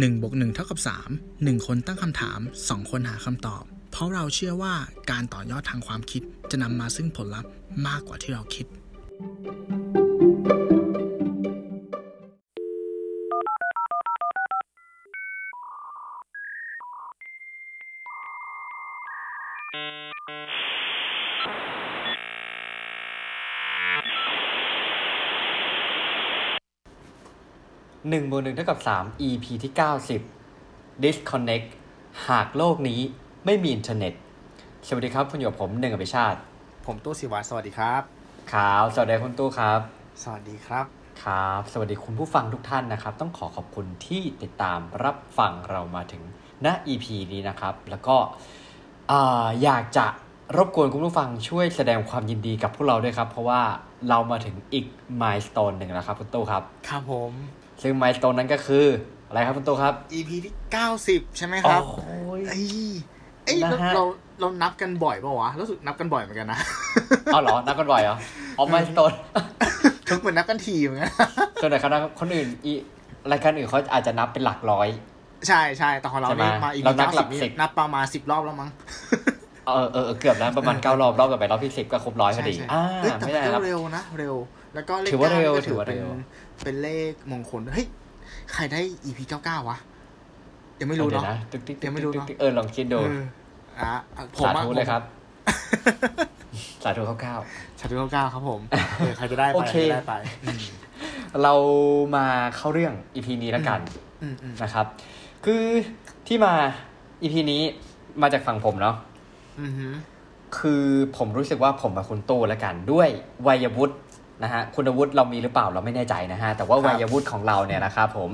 1บวก1เท่ากับ 3 1 คนตั้งคำถาม 2 คนหาคำตอบ เพราะเราเชื่อว่าการต่อยอดทางความคิดจะนำมาซึ่งผลลัพธ์มากกว่าที่เราคิด หนึ่งบวกหนึ่งเท่ากับสาม EP ที่เก้าสิบ disconnect หากโลกนี้ไม่มีอินเทอร์เน็ต สวัสดีครับ คุณอยู่กับผมหนึ่งอภิชาติ ผมตู้สิวาสวัสดีครับครับ สวัสดีคุณตู้ครับ สวัสดีครับ ครับ สวัสดีคุณผู้ฟังทุกท่านนะครับ ต้องขอขอบคุณที่ติดตามรับฟังเรามาถึงณ EP นี้นะครับ แล้วก็อ่าอยากจะรบกวนคุณผู้ฟังช่วยแสดงความยินดีกับพวกเราด้วยครับ เพราะว่าเรามาถึงอีกมายสเตนหนึ่งแล้วครับคุณตู้ครับ ครับผม ซึ่งมายสเตนนั้นก็คือ อะไรครับคุณตู้ครับ EP ที่90ใช่ไหมครับโอ้ยเอ้ยเอ้ยนะฮะเราเรานับกันบ่อยป่าวะรู้สึกนับกันบ่อยเหมือนกันนะเอาเหรอ นับกันบ่อยเหรออ๋อมายสเตนทุกเหมือนนับกันทีเหมือนกันส่วนไหนคณะคนอื่นอีรายการอื่นเขาอาจจะนับเป็นหลักร้อย ใช่ใช่แต่ของเราใช่ไหมนี่มา EP เรานับหลัก90นี่สิบนับประมาณ10รอบแล้วมั้งเออเออเออเกือบแล้วประมาณเก้ารอบรอบต่อไปรอบที่สิบก็ครบร้อยพอดีใช่อ่าเฮ้ยแต่ไม่ได้ก็ครับเร็วนะ เร็ว แล้วก็เลขถือว่าเร็วก้นี่ก็ถือว่าเป็นเร็ว เป็นเลขมงคลเฮ้ยใครได้ EP 99วะยังไม่รู้ดี๋ยวเนาะตึ๊กติ๊กยังไม่รู้เนอะติ๊กติ๊กเออลองคิดดูเอออะผมสาอะธุเลยครับ สาธุข้าวสาธุ99ครับผมเออใครจะได้ไปโอเคใครจะได้ไปอืมๆเรามาเข้าเรื่อง EP นี้แล้วกันอืมอืมนะครับ คือที่มา EP นี้มาจากฝั่งผมเนาะอืมฮึคือผมรู้สึกว่าผมกับคุณตู้แล้วกัน ด้วยวัยวุฒิ นะฮะคุณวุฒิเรามีหรือเปล่าเราไม่แน่ใจนะฮะแต่ว่าวัยวุฒิของเราเนี่ยนะครับผม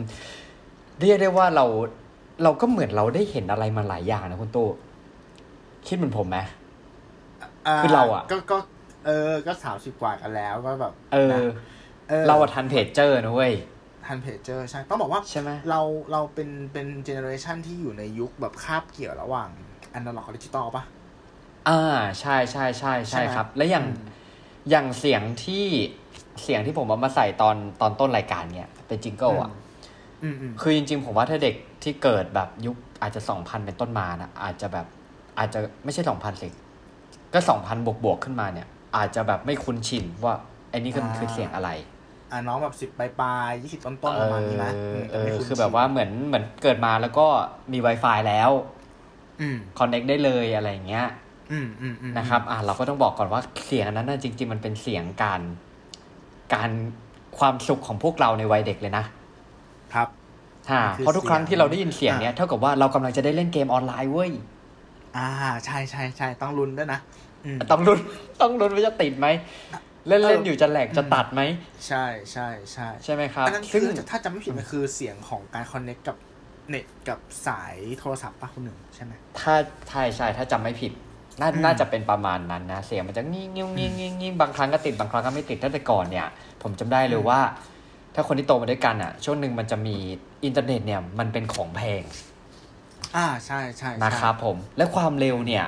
เรียกได้ว่าเราเราก็เหมือนเราได้เห็นอะไรมาหลายอย่างนะคุณตู้คิดเหมือนผมไหมคือเราอะก็ก็ เออ ก็สามสิบกว่ากันแล้วก็แบบเออนะเออ เราอะทันเพจเจอร์นะเว้ยทันเพจเจอร์ใช่ต้องบอกว่าใช่ไหมเราเราเป็นเป็น generation ที่อยู่ในยุคแบบคาบเกี่ยวระหว่างอนาล็อกกับดิจิตอลปะอ่าใช่ใช่ใช่ใช่ใช่ไหมครับ และอย่าง อืมอย่างเสียงที่เสียงที่ผมเอามาใส่ตอนตอนต้นรายการเนี่ยเป็น jingle อะอืมอืมคือจริงๆ ผมว่าถ้าเด็กที่เกิดแบบยุคอาจจะสองพันเป็นต้นมานะอาจจะแบบอาจจะไม่ใช่สองพันสิก็สองพันบวกบวกๆขึ้นมาเนี่ย อาจจะแบบไม่คุ้นชินว่าไอ้นี่คือคือเสียงอะไรอ่าน้องแบบสิบปลายปลายยี่สิบต้นต้นๆประมาณนี้นะเออมเออไม่นคือแบบว่าเหมือนเหมือนเกิดมาแล้วก็มี Wi-Fi แล้วอืมคอนเน็กได้เลยอะไรอย่างเงี้ยอืมอืมอืม นะครับ อะเราก็ต้องบอกก่อนว่าเสียงอันนั้นน่ะจริง ๆ มันเป็นเสียงการการความสุขของพวกเราในวัยเด็กเลยนะครับฮ่าคือเพราะทุกครั้งเสียงที่เราได้ยินเสียงเนี้ยอะเท่ากับว่าเรากำลังจะได้เล่นเกมออนไลน์เว้ยอ่า ใช่ใช่ใช่ต้องลุ้นด้วยนะอืมต้องลุ้นต้องลุ้นว่าจะติดไหมเล่นเอเล่อนอยู่จะแหลกจะอืมตัดไหมใช่ใช่ใช่ใช่ไหมครับอันนั้นซึ่งคือถ้าจำไม่ผิดมันคือเสียงของการ connect กับเน็ตกับสายโทรศัพท์ป่ะคุณหนึ่งใช่ไหมถ้าใช่ใช่ถ้าจำไม่ผิด น่าอืมน่าจะเป็นประมาณนั้นนะเสียงมันจะงิ้งงิ้งงิ้งงิ้งงิ้งบางครั้งก็ติดบางครั้งก็ไม่ติดตั้งแต่ก่อนเนี่ย ผมจำได้เลยว่า ถ้าคนที่โตมาด้วยกันอะ ช่วงหนึ่งมันจะมีอินเทอร์เน็ตเนี่ยมันเป็นของแพงอ่าใช่ใช่ใช่นะครับผมและความเร็วเนี่ย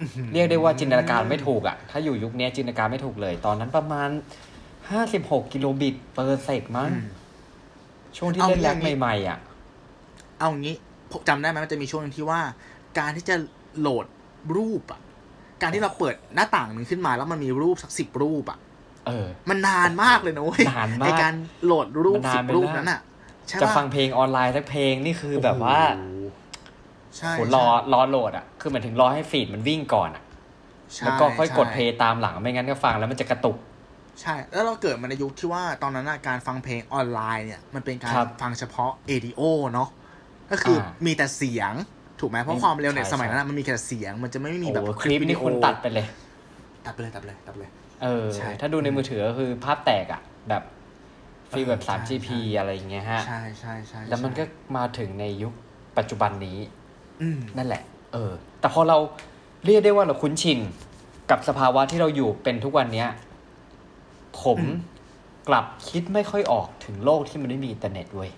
อื้อหือเรียกได้ว่าจินตนาการไม่ถูกอะ ถ้าอยู่ยุคนี้จินตนาการไม่ถูกเลย ตอนนั้นประมาณ56กิโลบิตเปอร์เซกมั้งอืมช่วงที่เอาเล่นแร็กอย่างนี้ใหม่ๆอะ เอางี้ผมจำได้ไหมมันจะมีช่วงหนึงที่ว่า การที่จะโหลด รูปอะการที่เราเปิดหน้าต่างหนึ่งขึ้นมาแล้วมันมีรูปสักสิบรูปอะเออ มันนานมากเลยนะเว้ยนานมากในการโหลดรูปมันนาสินบไปรูปแล้วนั้นอะใช่จะปะฟังเพลงออนไลน์สักเพลงนี่คือแบบว่าโอ้โหใช่โหรอรอโหลดอะ คือเหมือนถึงรอให้ feed มันวิ่งก่อนอะใช่แล้วก็ค่อยกดใช่ play ตามหลังไม่งั้นก็ฟังแล้วมันจะกระตุก ใช่ แล้วเราเกิดมาในยุคที่ว่าตอนนั้นน่ะการฟังเพลงออนไลน์เนี่ย มันเป็นการครับฟังเฉพาะ audio เนาะก็คืออามีแต่เสียง ถูกไหมเพราะความเร็วเนี่ยใช่สมัยนั้นใช่น่ะมันมีแค่เสียง มันจะไม่มีโอ้แบบโหคลิปวิดีโอคุณตัดไปเลย ตัดไปเลยตัดไปเลยตัดไปเลย เออใช่ถ้าดูในมือถือก็คือภาพแตกอะ แบบ feel แบบเออใช่ 3GP ใช่อะไรอย่างเงี้ยฮะ ใช่ใช่ใช่แล้วมันก็ใช่มาถึงในยุคปัจจุบันนี้อืมนั่นแหละ เออ แต่พอเราเรียกได้ว่าเราคุ้นชินกับสภาวะที่เราอยู่เป็นทุกวันเนี้ย ผมกลับคิดไม่ค่อยออกถึงโลกที่มันไม่มีอินเทอร์เน็ตเว้ย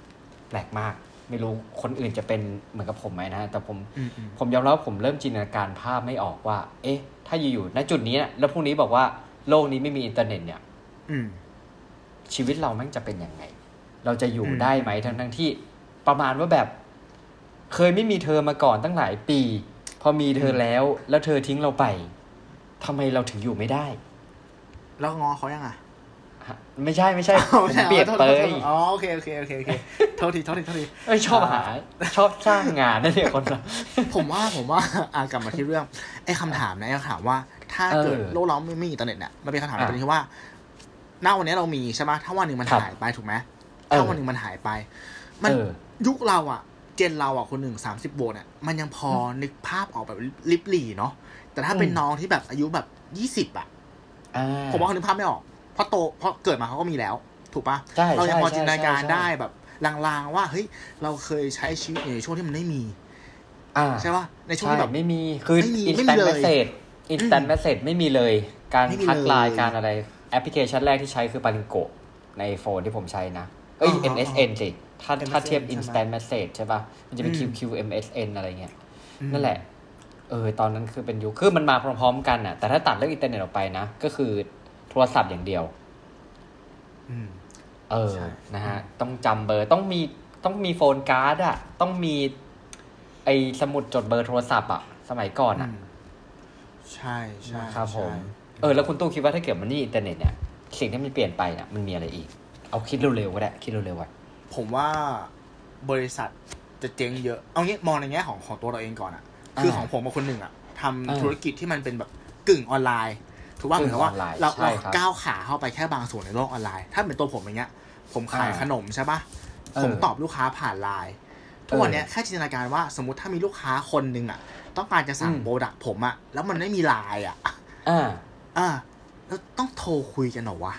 แปลกมาก ไม่รู้คนอื่นจะเป็นเหมือนกับผมไหมนะแต่ผมอืมอืมผมยอมรับว่าผมเริ่มจินตนาการภาพไม่ออกว่า เอ๊ะ ถ้าอยู่ๆณจุดนี้นะแล้วพรุ่งนี้บอกว่าโลกนี้ไม่มีอินเทอร์เน็ตเนี่ยอืมชีวิตเราแม่งจะเป็นยังไง เราจะอยู่อืมได้ไหมทั้งทั้งๆที่ประมาณว่าแบบ เคยไม่มีเธอมาก่อนตั้งหลายปี พอมีเธอแล้ว แล้วเธอทิ้งเราไปทำไมเราถึงอยู่ไม่ได้ แล้วงอเขายังอะฮะ ไม่ใช่ไม่ใช่อ๋อผมไม่ใช่เปลี่ยนอ๋อเปโทษยโทษโทษอ๋อโอเคโอเคโอเคโอเคโทษทีโทษทีโทษทีเอ้ยชอบหา ชอบสร้างงานนั่นเนี่ยคนเราผมว่าผมว่าอ่ากลับมาที่เรื่องไอ้คำถามนะไอ้คำถามว่า ถ้าเกิดเออโลกเราไม่มีอินเทอร์เน็ตเนี่ยมันเป็นคำถามอะประเด็นที่ว่าณวันนี้เรามีใช่ไหมถ้าวันหนึ่งมันครับหายไปถูกไหมเออถ้าวันหนึ่งมันหายไป มันเออยุคเราอะ เจนเราอะคนหนึ่งสามสิบโวลต์เนี่ยมันยังพอนึกภาพออกแบบลิบหลีเนาะแต่ถ้าเป็นอืมน้องที่แบบอายุแบบยี่สิบอะอ่าผมว่าเขานึกภาพไม่ออกเพราะโตเพราะเกิดมาเขาก็มีแล้ว ถูกปะใช่เรายังพอใช่จินตนาการใช่ใช่ได้แบบลางๆว่าเฮ้ยเราเคยใช้ชีวิตอยู่ในช่วงที่มันไม่มีอ่าใช่ปะในช่วงใช่ที่แบบไม่มีคือไม่มีอินไม่สมีแตนเลยเมสเซจอินสแตนเมสเซจไม่มีเลย การไม่มีทักไลน์เลยการอะไรแอปพลิเคชันแรกที่ใช้คือปาลิงโกในโฟนที่ผมใช้นะ เอ้ยอ๋ออ๋อ MSN สิถ้า MSN ถ้าเทียบใช่ไหม instant message ใช่ป่ะ มันจะเป็นอืม QQ MSN อะไรเงี้ยอืมนั่นแหละ เออ ตอนนั้นคือเป็นยุค คือมันมาพร้อมๆกันน่ะ แต่ถ้าตัดเรื่องอินเทอร์เน็ตออกไปนะ ก็คือ โทรศัพท์อย่างเดียวอืมเออใช่นะฮะ ต้องจำเบอร์ต้องมีต้องมี phone card อะต้องมี ไอสมุดจดเบอร์โทรศัพท์อะสมัยก่อนอะอืมใช่ใช่นะครับผมใช่เออแล้วคุณตู้คิดว่าถ้าเกิดมันไม่มีอินเทอร์เน็ตเนี่ยสิ่งที่มันเปลี่ยนไปเนี่ยมันมีอะไรอีก เอาคิดเร็วๆก็ได้คิดเร็วๆอะผมว่าบริษัทจะเจ๊งเยอะ เอางี้มองในแง่ของของตัวเราเองก่อนอะอ่าคือของผมกับคุณหนึ่งอะทำอ่าธุรกิจที่มันเป็นแบบกึ่งออนไลน์ ถูกว่าเหกึ่มืองนกับว่าออนไลน์เราใช่เราครับก้าวขาเข้าไปแค่บางส่วนในโลกออนไลน์ ถ้าเป็นตัวผมอย่างเงี้ย ผมขายอ่าขนมใช่ปะเออผมตอบลูกค้าผ่านไลน์ทุกวันเนี้ยแค่จินตนาการว่าสมมติถ้ามีลูกค้าคนหนึ่งอะต้องการจะสั่งอืมโปรดักต์ผมอะแล้วมันไม่มีไลน์อะอ่าอ่าแล้วต้องโทรคุยกันเหรอวะ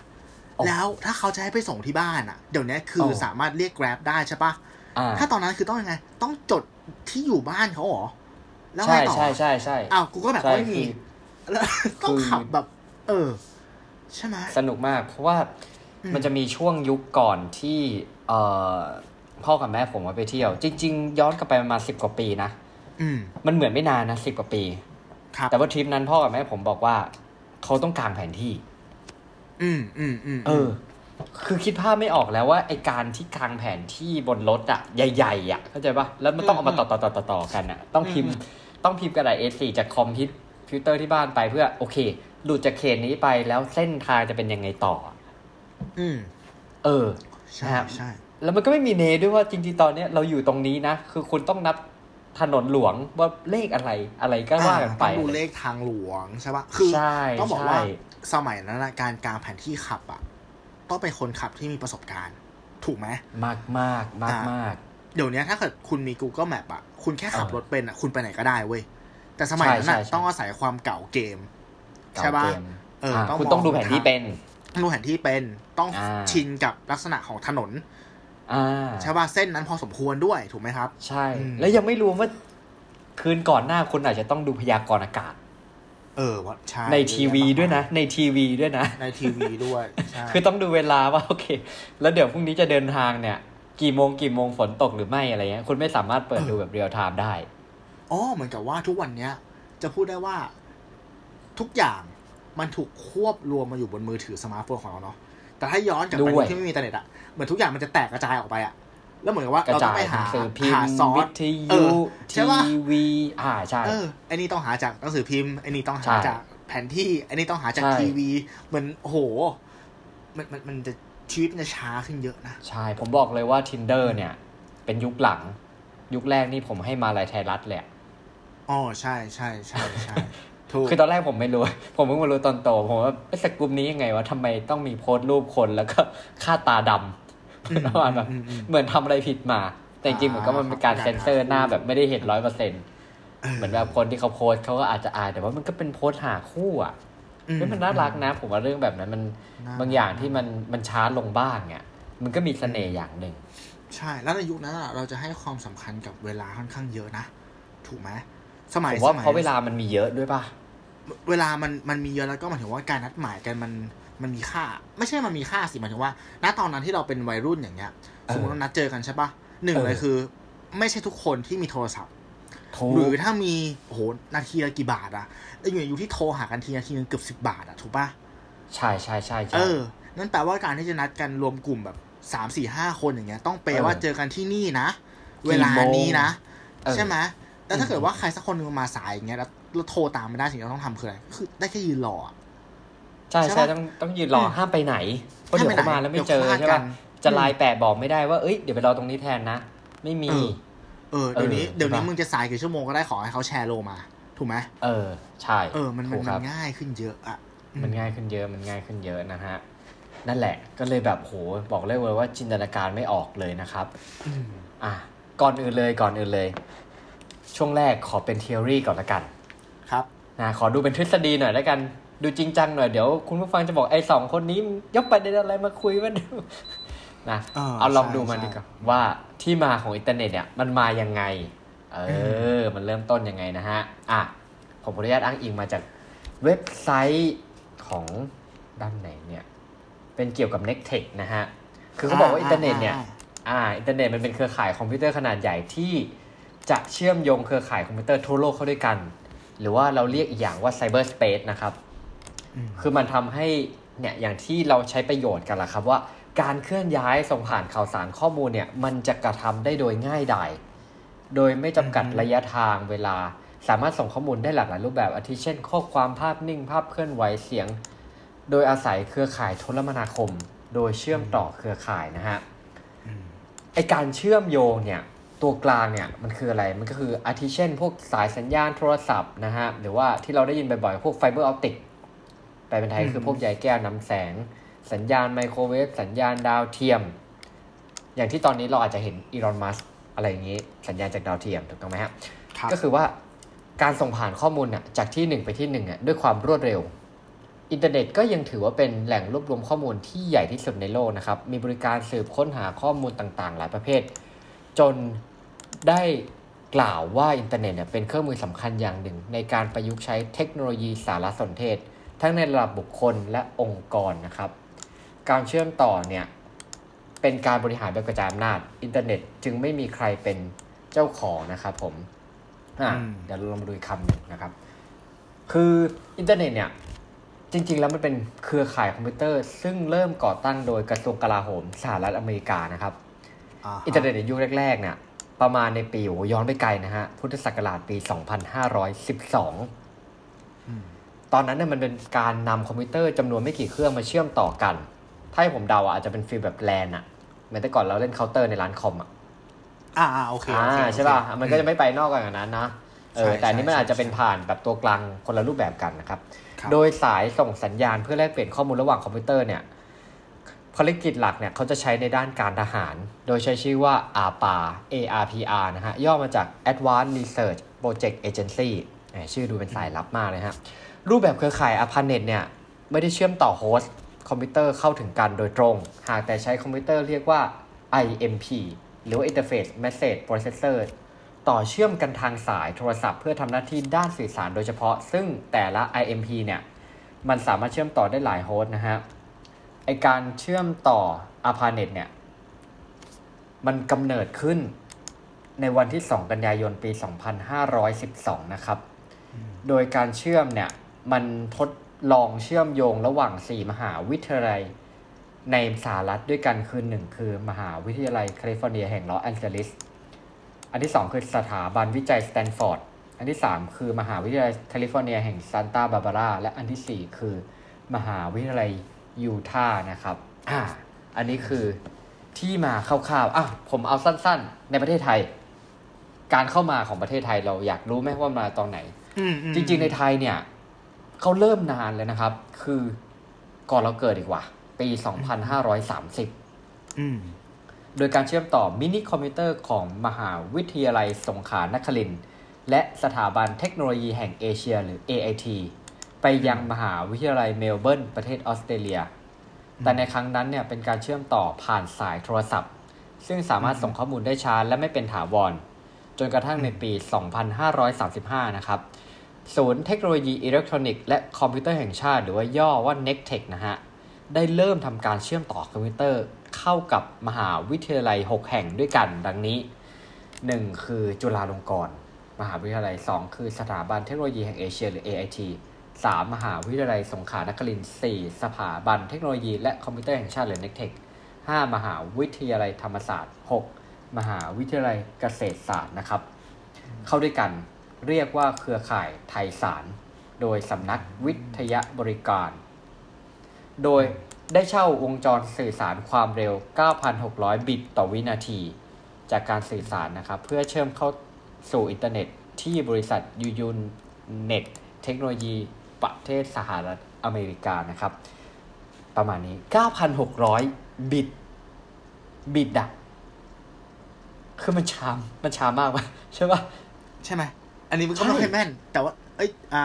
อ๋อแล้วถ้าเขาจะให้ไปส่งที่บ้านอะเดี๋ยวนี้คือออสามารถเรียก Grab ได้ใช่ปะอ่าถ้าตอนนั้นคือต้องยังไง ต้องจดที่อยู่บ้านเขาเหรอแล้วไงใช่ต่อใช่ใช่ใช่อ้าวกูก็แบบใช่ไม่มีคือ แล้วต้องคือขับแบบ เออ ใช่ไหมสนุกมาก เพราะว่าอืมมันจะมีช่วงยุคก่อนที่เอ่อพ่อกับแม่ผมมาไปเที่ยว จริง ๆ ย้อนกลับไปประมาณสิบกว่าปีนะอืมมันเหมือนไม่นานนะสิบกว่าปีครับแต่ว่าทริปนั้นพ่อกับแม่ผมบอกว่า เขาต้องกางแผนที่ อืมอืมอืมเออ คือคิดภาพไม่ออกแล้วว่าไอการที่กางแผนที่บนรถอะใหญ่ๆอะเข้าใจปะแล้วมันต้องเอามาต่อต่อต่อต่อต่อกันอะต้องพิมพ์ต้องพิมพ์กระดาษ A4 จากคอมพิว พิวเตอร์ที่บ้านไปเพื่อโอเคหลุดจากเขตนี้ไปแล้วเส้นทางจะเป็นยังไงต่อ อืม เออ ใช่นะครับใช่ แล้วมันก็ไม่มีเนด้วยว่าจริงๆตอนเนี้ยเราอยู่ตรงนี้นะ คือคุณต้องนับถนนหลวงว่าเลขอะไรอะไรก็ว่ากันไปต้องดูเลขทางหลวงใช่ปะคือใช่ต้องบอกใช่ว่าสมัยนั้นนะการกางแผนที่ขับอะต้องเป็นคนขับที่มีประสบการณ์ ถูกไหมมากมากมากมากเดี๋ยวนี้ถ้าเกิดคุณมี Google Map อะคุณแค่ขับเออรถเป็นอะคุณไปไหนก็ได้เว้ย แต่สมัยนั้นใช่อะใช่ใช่ต้องอาศัยความเก่าเกมเก่าใช่ปะเกมเอออ่าต้องคุณมองต้องดูแผนที่เป็นต้องดูแผนที่เป็นต้องอ่าชินกับลักษณะของถนนอ่าใช่ป่ะเส้นนั้นพอสมควรด้วยถูกไหมครับ ใช่อืมแล้วยังไม่รวมว่าคืนก่อนหน้าคุณอาจจะต้องดูพยากรณ์อากาศ เออว่าใช่ในทีวีด้วยนะ ในทีวีด้วยนะ ในทีวีด้วยใช่คือต้องดูเวลาว่าโอเค แล้วเดี๋ยวพรุ่งนี้จะเดินทางเนี่ย กี่โมงกี่โมงฝนตกหรือไม่อะไรเงี้ยคุณไม่สามารถเปิดดูแบบเรียลไทม์ได้ อ๋อเหมือนกับว่าทุกวันเนี้ย จะพูดได้ว่าทุกอย่างมันถูกควบรวมมาอยู่บนมือถือสมาร์ทโฟนของเราเนาะแต่ถ้าย้อนกลับไปด้วยที่ไม่มีอินเทอร์เน็ตอะเหมือนทุกอย่างมันจะแตกกระจายออกไปอะแล้วเหมือนกับว่ากระเราต้จาองไปยหหานังสือพิมหาพ์ซอวิสทเอยุอใช่ทีปะวี อ่าใช่เออไอ้นี่ต้องหาจากหนังสือพิมพ์ไอ้นี่ต้องหาใช่จากแผนที่ไอ้นี่ต้องหาจากใช่ทีวี เหมือนโอ้โห มันมันมันจะชีวิตมันจะช้าขึ้นเยอะนะ ใช่ ผมบอกเลยว่า tinder เนี่ย เป็นยุคหลัง ยุคแรกนี่ผมให้มาลายไทยรัฐเลยอะ อ๋อใช่ใช่ใช่ใช่ถูกคือตอนแรกผมไม่รู้ ผมเพิ่งมารู้ตอนโต ผมว่าไอ้สกลุ่มนี้ยังไงวะทำไมต้องมีโพสต์รูปคนแล้วก็ค่าตาดำอืมประมาณแบบอืมอืมเหมือนทำอะไรผิดมา แต่จริงๆเหมือนก็มันเป็นการอ่าเซ็นเซอร์หน้าแบบไม่ได้เห็นร้อยเปอร์เซ็นต์เออเหมือนแบบคนที่เขาโพสต์เขาก็อาจจะอายแต่ว่ามันก็เป็นโพสต์หาคู่อะอืเฮ้ยมันน่ารักนะ ผมว่าเรื่องแบบนั้นมันน่บางอย่างที่มันมันช้าลงบ้างอะมันก็มีเสน่ห์อย่างหนึ่ง ใช่แล้วในยุคนั้นอะเราจะให้ความสำคัญกับเวลาค่อนข้างเยอะนะ ถูกไหม สมัยผมว่าสมัยเพราะเวลามันมีเยอะด้วยป่ะ เวลามันมันมีเยอะแล้วก็หมายถึงว่าการนัดหมายกันมันมันมีค่า ไม่ใช่มันมีค่าสิหมายถึงว่า ณตอนนั้นที่เราเป็นวัยรุ่นอย่างเงี้ยสมมติเรานัดเจอกันใช่ปะหนึ่งเออเลยคือ ไม่ใช่ทุกคนที่มีโทรศัพท์ถูกหรือถ้ามีโอ้โหนาทีละกี่บาทอะแล้วอยู่ในยุคที่โทรหากันทีนาทีนึงเกือบสิบบาทอะถูกปะใช่ใช่ใช่ใช่เออ นั่นแปลว่าการที่จะนัดกันรวมกลุ่มแบบสามสี่ห้าคนอย่างเงี้ย ต้องเปย์ว่าเออเจอกันที่นี่นะ เวลานี้นะเออใช่ไหม แล้วถ้าอืมเกิดว่าใครสักคนหนึงมาสายอย่างเงี้ย แล้วเราโทรตามไม่ได้สิ่งที่เราต้องทำคืออะไรคือได้แค่ยืนรออะใช่ใช่ใช่ปะต้องต้องยืนรออืมห้ามไปไหนเพราะเดี๋ยวเขามาแล้วไม่เจอเดี๋ยวเขาพลาดใช่กัป่ะนจะไลน์แปะบอกไม่ได้ว่าเอ้ยเดี๋ยวไปรอตรงนี้แทนนะไม่มี เออเออเดี๋ยวนี้เออเดี๋ยวนี้ใช่ปะมึงจะสายกี่ชั่วโมงก็ได้ขอให้เขาแชร์โลมา ถูกไหมเออ ใช่เออมันถูมันกคมัรันบง่ายขึ้นเยอะอะอืมันง่ายขึ้นเยอะมันง่ายขึ้นเยอะนะฮะนั่นแหละ ก็เลยแบบโหบอกเลยว่าจินตนาการไม่ออกเลยนะครับอืมอะก่อนอื่นเลยก่อนอื่นเลย ช่วงแรกขอเป็น t ท e o รีก่อนละกัน ครับนะขอดูเป็นทฤษฎีหน่อยแล้วกัน ดูจริงจังหน่อยเดี๋ยวคุณผู้ฟังจะบอกไอ้สองคนนี้ยกประเด็นอะไรมาคุยมาดูนะเออเอาลองใช่ดูมันใช่ดีกว่าว่าที่มาของอินเทอร์เน็ตเนี่ยมันมายังไง เออ มันเริ่มต้นยังไงนะฮะ อะ ผมขออนุญาตอ้างอิงมาจากเว็บไซต์ของทางไหนเนี่ย เป็นเกี่ยวกับ n e c t e c h นะฮะ คือเขาบอกว่าอินเทอร์เน็ตเนี่ย อ่า อินเทอร์เน็ตมันเป็นเครือข่ายคอมพิวเตอร์ขนาดใหญ่ที่ จะเชื่อมโยงเครือข่ายคอมพิวเตอร์ทั่วโลกเข้าด้วยกัน หรือว่าเราเรียกอีกอย่างว่า cyberspace นะครับอืมคือมันทำให้เนี่ยอย่างที่เราใช้ประโยชน์กันละครับว่า การเคลื่อนย้ายส่งผ่านข่าวสารข้อมูลเนี่ยมันจะกระทำได้โดยง่ายดายโดยไม่จำกัดระยะทางเวลาสามารถส่งข้อมูลได้หลากหลายรูปแบบ อาทิเช่น ข้อความภาพนิ่งภาพเคลื่อนไหวเสียง โดยอาศัยเครือข่ายโทรมนาคม โดยเชื่อมต่อเครือข่ายนะฮะอืมไอการเชื่อมโยงเนี่ย ตัวกลางเนี่ยมันคืออะไร มันก็คืออาทิเช่น พวกสายสัญญาณโทรศัพท์นะฮะ หรือว่าที่เราได้ยินบ่อยๆ พวก fiber optic แปลเป็นไทยอืมคือพวกใยแก้วนำแสง สัญญาณไมโครเวฟ สัญญาณดาวเทียม อย่างที่ตอนนี้เราอาจจะเห็นอีลอนมัสก์อะไรอย่างนี้ สัญญาณจากดาวเทียมถูกต้องไหมฮะครับก็คือว่าการส่งผ่านข้อมูลน่ะจากที่หนึ่งไปที่หนึ่งอะด้วยความรวดเร็ว อินเทอร์เน็ตก็ยังถือว่าเป็นแหล่งรวบรวมข้อมูลที่ใหญ่ที่สุดในโลกนะครับ มีบริการสืบค้นหาข้อมูลต่างๆ หลายประเภท จน ได้กล่าวว่าอินเทอร์เน็ตเนี่ยเป็นเครื่องมือสำคัญอย่างหนึ่ง ในการประยุกต์ใช้เทคโนโลยีสารสนเทศ ทั้งในระดับบุคคลและองค์กรนะครับ การเชื่อมต่อเนี่ยเป็นการบริหารแบบกระจายอำนาจอินเทอร์เน็ตจึงไม่มีใครเป็นเจ้าของนะครับผมอะอืมเดี๋ยวเราลองมาดูอีกคำหนึ่งนะครับ คืออินเทอร์เน็ตเนี่ยจริงๆ แล้วมันเป็นเครือข่ายคอมพิวเตอร์ ซึ่งเริ่มก่อตั้งโดยกระทรวงกลาโหมสหรัฐอเมริกานะครับฮะอินเทอร์เน็ตในยุคแรกๆเนี่ย ประมาณในปีโอ้โหย้อนไปไกลนะฮะ พุทธศักราชปี 2512อืมตอนนั้นเนี่ยมันเป็นการนำคอมพิวเตอร์จำนวนไม่กี่เครื่องมาเชื่อมต่อกัน ถ้าให้ผมเดาอะอาจจะเป็น feel แบบแลนอะเหมือนแต่ก่อนเราเล่นเคาน์เตอร์ในร้านคอมอะอ่าอ่าโอเคอ่าโอเคใช่ป่ะโอเคมันก็จะไม่ไปนอกกันอย่างนั้นนะเออใช่แต่อันนี้มันใช่อาจจะเป็นใช่ผ่านแบบตัวกลางคนละรูปแบบกันนะครับครับ โดยสายส่งสัญญาณเพื่อแลกเปลี่ยนข้อมูลระหว่างคอมพิวเตอร์เนี่ย ภารกิจหลักเนี่ยเขาจะใช้ในด้านการทหาร โดยใช้ชื่อว่า ARPA ARPR นะฮะ ย่อมาจาก Advanced Research Project Agency ชื่อดูเป็นสายลับมากเลยฮะ รูปแบบเครือข่าย ARPANET เนี่ย ไม่ได้เชื่อมต่อ host คอมพิวเตอร์เข้าถึงกันโดยตรง หากแต่ใช้คอมพิวเตอร์เรียกว่า IMP หรือว่า Interface Message Processor ต่อเชื่อมกันทางสายโทรศัพท์เพื่อทำหน้าที่ด้านสื่อสารโดยเฉพาะ ซึ่งแต่ละ IMP เนี่ย มันสามารถเชื่อมต่อได้หลาย host นะฮะ การเชื่อมต่อ ARPANET เนี่ย มันกำเนิดขึ้นในวันที่ 2 กันยายนปี 2512 นะครับ โดยการเชื่อมเนี่ย มันทดลองเชื่อมโยงระหว่าง 4 มหาวิทยาลัยในสหรัฐด้วยกันคือหนึ่งคือมหาวิทยาลัยแคลิฟอร์เนียแห่งลอสแอนเจลิส อันที่2คือสถาบันวิจัยสแตนฟอร์ด อันที่3คือมหาวิทยาลัยแคลิฟอร์เนียแห่งซานตาบาร์บารา และอันทีสี่4คือมหาวิทยาลัย ยูทาห์นะครับอ่าอันนี้คือที่มาคร่าวๆอะผมเอาสั้นๆ ในประเทศไทย การเข้ามาของประเทศไทยเราอยากรู้ไหมว่ามาตอนไหนอืมอืมจริงๆในไทยเนี่ยเขาเริ่มนานเลยนะครับ คือก่อนเราเกิดดีกว่า ปี 2530อืมโดยการเชื่อมต่อมินิคอมพิวเตอร์ของมหาวิทยาลัยสงขลานครินทร์และสถาบันเทคโนโลยีแห่งเอเชียหรือ AIT ไปยังมหาวิทยาลัยเมลเบิร์นประเทศออสเตรเลีย แต่ในครั้งนั้นเนี่ยเป็นการเชื่อมต่อผ่านสายโทรศัพท์ ซึ่งสามารถส่งข้อมูลได้ช้าและไม่เป็นถาวร จนกระทั่งในปี 2535 นะครับ ศูนย์เทคโนโลยีอิเล็กทรอนิกส์และคอมพิวเตอร์แห่งชาติหรือว่าย่อว่า NECTEC นะฮะ ได้เริ่มทำการเชื่อมต่อคอมพิวเตอร์เข้ากับมหาวิทยาลัย 6 แห่งด้วยกัน ดังนี้ 1 คือจุฬาลงกรณ์มหาวิทยาลัย 2 คือสถาบันเทคโนโลยีแห่งเอเชียหรือ AIT 3 มหาวิทยาลัยสงขลานครินทร์4สถาบันเทคโนโลยีและคอมพิวเตอร์แห่งชาติหรือ NECTEC 5มหาวิทยาลัยธรรมศาสตร์ 6 มหาวิทยาลัยเกษตรศาสตร์นะครับ เข้าด้วยกันเรียกว่าเครือข่ายไทยสาร โดยสำนักวิทยาบริการ โดยได้เช่าวงจรสื่อสารความเร็ว 9,600 บิตต่อวินาที จากการสื่อสารนะครับ เพื่อเชื่อมเข้าสู่อินเทอร์เน็ตที่บริษัทยูยูเน็ตเทคโนโลยี ประเทศสหรัฐอเมริกานะครับ ประมาณนี้ 9,600 บิต บิตอะคือมันชาม มันชามากปะใช่ปะใช่ไหม อันนี้มันก็ใช่ไม่ค่อยแม่น แต่ว่า เอ้ย อ่า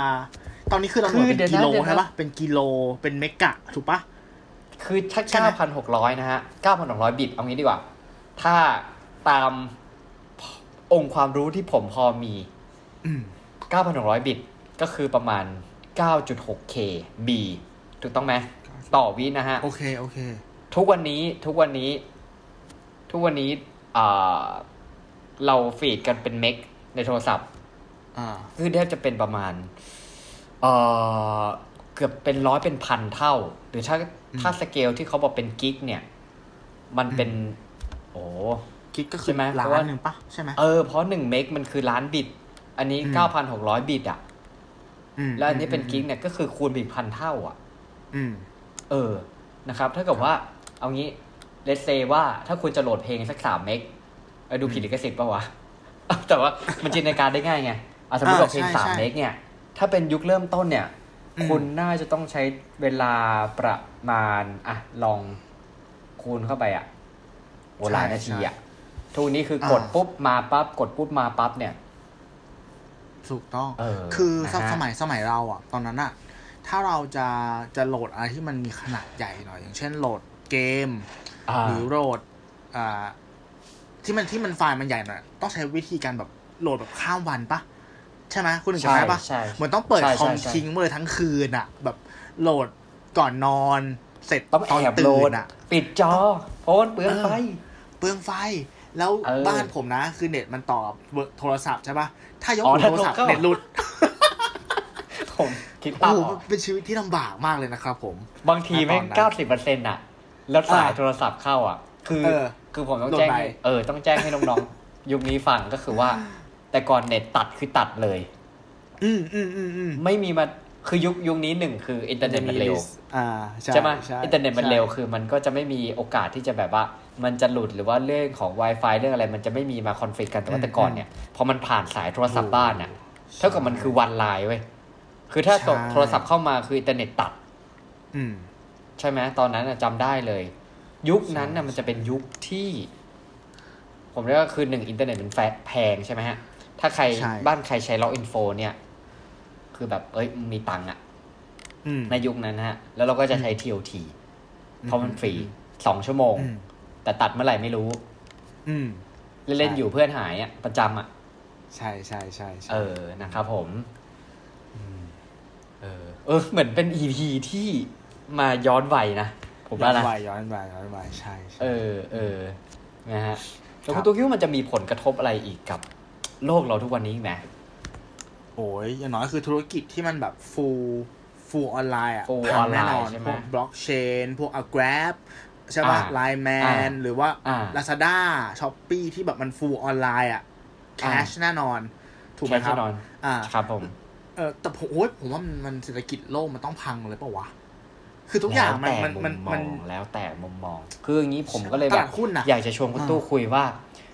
ตอนนี้คือเราคือเป็นเดี๋ยวกินะโลเดี๋ยวนะใช่ปะเป็นกิโล เป็นเมกะ ถูกปะคือถ้าใช่ไหม9,600นะฮะ9,600บิต เอางี้ดีกว่า ถ้าตามองค์ความรู้ที่ผมพอมีอืม9,600บิต ก็คือประมาณ 9.6K B ถูกต้องไหมต่อวินะฮะ โอเค โอเค ทุกวันนี้ทุกวันนี้ ทุกวันนี้อ่าเราฟีดกันเป็นเมกในโทรศัพท์อ่าคือแทบจะเป็นประมาณเอ่อเกือบเป็นร้อยเป็นพันเท่า หรือถ้าอืมถ้าสเกลที่เขาบอกเป็นกิกเนี่ย มันเป็น โอ้คิดก็คืใช่อไหมล้าเพราะว่านหนึ่งปะใช่ไหมเออเพราะหนึ่งเมกมันคือล้านบิต อันนี้อืมเก้าพันหกร้อยบิตอะอืม แล้วอันนี้เป็นกิกเนี่ยก็คือคูณไปอีกพันเท่า อะอืมเออนะครับถ้าเกิดว่า เอางี้เลสเซว่าถ้าคุณจะโหลดเพลงสักสามเมกเออดูผิดลิขสิทธิ์ปะวะแต่ว่ามันจินตนาการได้ง่ายไงอะสมมติอ่าบอกเพลงใช่สามใช่เมกเนี่ย ถ้าเป็นยุคเริ่มต้นเนี่ยอืมคุณน่าจะต้องใช้เวลาประมาณ อะ ลองคูณเข้าไปอะโอ้หลายนาทีอะทุกนี้คือกดปุ๊บมาปั๊บกดปุ๊บมาปั๊บเนี่ย ถูกต้อง เออคือนะฮะ สมัยสมัยเราอะ ตอนนั้นอะ ถ้าเราจะจะโหลดอะไรที่มันมีขนาดใหญ่หน่อย อย่างเช่นโหลดเกม อ่า หรือโหลดอ่าที่มันที่มันไฟล์มันใหญ่หน่อยต้องใช้วิธีการแบบโหลดแบบข้ามวันปะใช่ไหมคุณถึงจำได้ปะใช่เหมือนต้องเปิดใช่คอมใช่ทิ้งไว้เลยทั้งคืนอะ แบบโหลดก่อนนอน เสร็จต้องตอนแอบโหลตื่ดนอะ ปิดจอเพราะว่ามันเปลืองไฟ เปลืองไฟ แล้วเออบ้านผมนะ คือเน็ตมันต่อโทรศัพท์ใช่ปะ ถ้ายกอ๋อหูถ้าโทรศัพท์เข้าเน็ตหลุดผมคิดโอ้ภาพโหออกเป็นชีวิตที่ลำบากมากเลยนะครับผม บางทีแม่งตอนนั้นเก้าสิบเปอร์เซ็นต์อะแล้วสายอ่าโทรศัพท์เข้าอะ คือเออคือผมต้องโดนแจ้งไปให้เออ ต้องแจ้งให้น้องๆ ยุคนี้ฟังก็คือว่า แต่ก่อนเน็ตตัดคือตัดเลย อืมอืมอืมอืมไม่มีมา คือยุคยุคนี้หนึ่งคืออินเทอร์เน็ตมันเร็วอ่าใช่ใช่ไหมใช่อินเทอร์เน็ตมันเร็วคือมันก็จะไม่มีโอกาสที่จะแบบว่า มันจะหลุดหรือว่าเรื่องของ Wi-Fi เรื่องอะไรมันจะไม่มีมาคอนฟ lict กันแต่ว่าแต่ก่อนเนี่ยพอมันผ่านสายโทรศัพท์บ้านอะเท่ากับมันคือ one line เว้ยคือถ้าส่งโทรศัพท์เข้ามาคืออินเทอร์เน็ตตัดอืมใช่ไหมตอนนั้นน่ะจำได้เลย ยุคนั้นน่ะมันจะเป็นยุคที่ ผมเรียกว่าคือหนึ่งอินเทอร์เน็ตมันแฟแพงใช่ไหมฮะถ้าใครใช่บ้านใครใช้ Loxinfo เนี่ย คือแบบ เอ้ยมีตังค์อะอืมในยุคนั้นนะฮะ แล้วเราก็จะใช้ TOT เพราะมันฟรีสองชั่วโมงอืมแต่ตัดเมื่อไหร่ไม่รู้ อืมเล่นๆอยู่เพื่อนหายอะประจำอะใช่ใช่ใช่ใช่เออนะครับผมเออ เออ เหมือนเป็น EP ที่มาย้อนวัยนะผมย้อว่านนะไปย้อนไปย้อนไปใช่ใช่เออเออนะฮะแล้วครัคุบณตัวคิดว่ามันจะมีผลกระทบอะไรอีกกับโลกเราทุกวันนี้อีกไหม โอ้ยอย่างน้อยคือธุรกิจที่มันแบบ full full ออนไลน์อะ full พังแน่นอนออนไลน์ใช่ไหมพวกบล็อกเชน พวกอะ Grab ใช่ป่ะอ่าไลน์แมอ่านหรือว่า อ่า Lazada Shopee ที่แบบมัน full ออนไลน์อะ cash แน่นอน ถูกไหมแค่ครับที่นอนอ่า ครับผม เออแต่ผมโอ้ยผมว่ามันมันเศรษฐกิจโลกมันต้องพังเลยเปล่าวะ คือทุกอย่างมันแล้วมันแต่มันมุมันมมองแล้วแต่มุมมอง คืออย่างนี้ผมก็เลยตแบลาบดหุ้นน่ะอยากจะชวนคุณอ่าตู้คุยว่า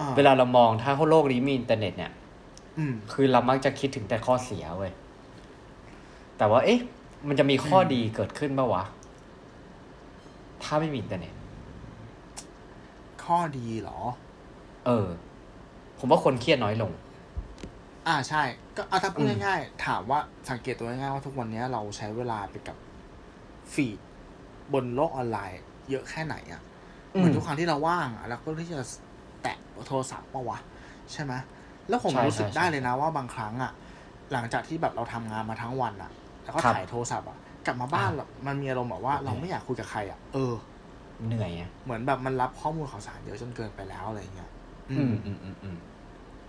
อ่เวลาเรามองถ้าโลกนี้มีอินเทอร์เน็ตเนี่ยอืม คือเรามักจะคิดถึงแต่ข้อเสียเว้ยแต่ว่า เอ๊ะ มันจะมีข้ออมดีเกิดขึ้นปะวะ ถ้าไม่มีอินเทอร์เน็ต ข้อดีเหรอ เออ ผมว่าคนเครียดน้อยลง อ่าใช่ ก็เอาถ้าพูดอืมง่ายๆ ถามว่าสังเกตตัวง่ายๆว่าทุกวันนี้เราใช้เวลาไปกับฟีดบนโลกออนไลน์เยอะแค่ไหนอะ่ะเหมือนทุกครั้งที่เราว่างอะเราก็ที่จะแตะโทรศัพท์ปะวะ ใช่ไหม แล้วผมใช่รู้สึกใช่ได้ใช่เลยนะว่าบางครั้งอะ่ะ หลังจากที่แบบเราทำงานมาทั้งวันอะ่ะ แล้วก็ครับถ่ายโทรศัพท์อะ่ะ กลับมาบ้านอ่าแบบมันมีอารมณ์แบบว่าโอเคเราไม่อยากคุยกับใครอะ่ะ เออ เหนื่อยไงเหมือนแบบมันรับข้อมูลข่าวสารเยอะจนเกินไปแล้วอะไรอย่างเงี้ย อืมอืมอืมอืม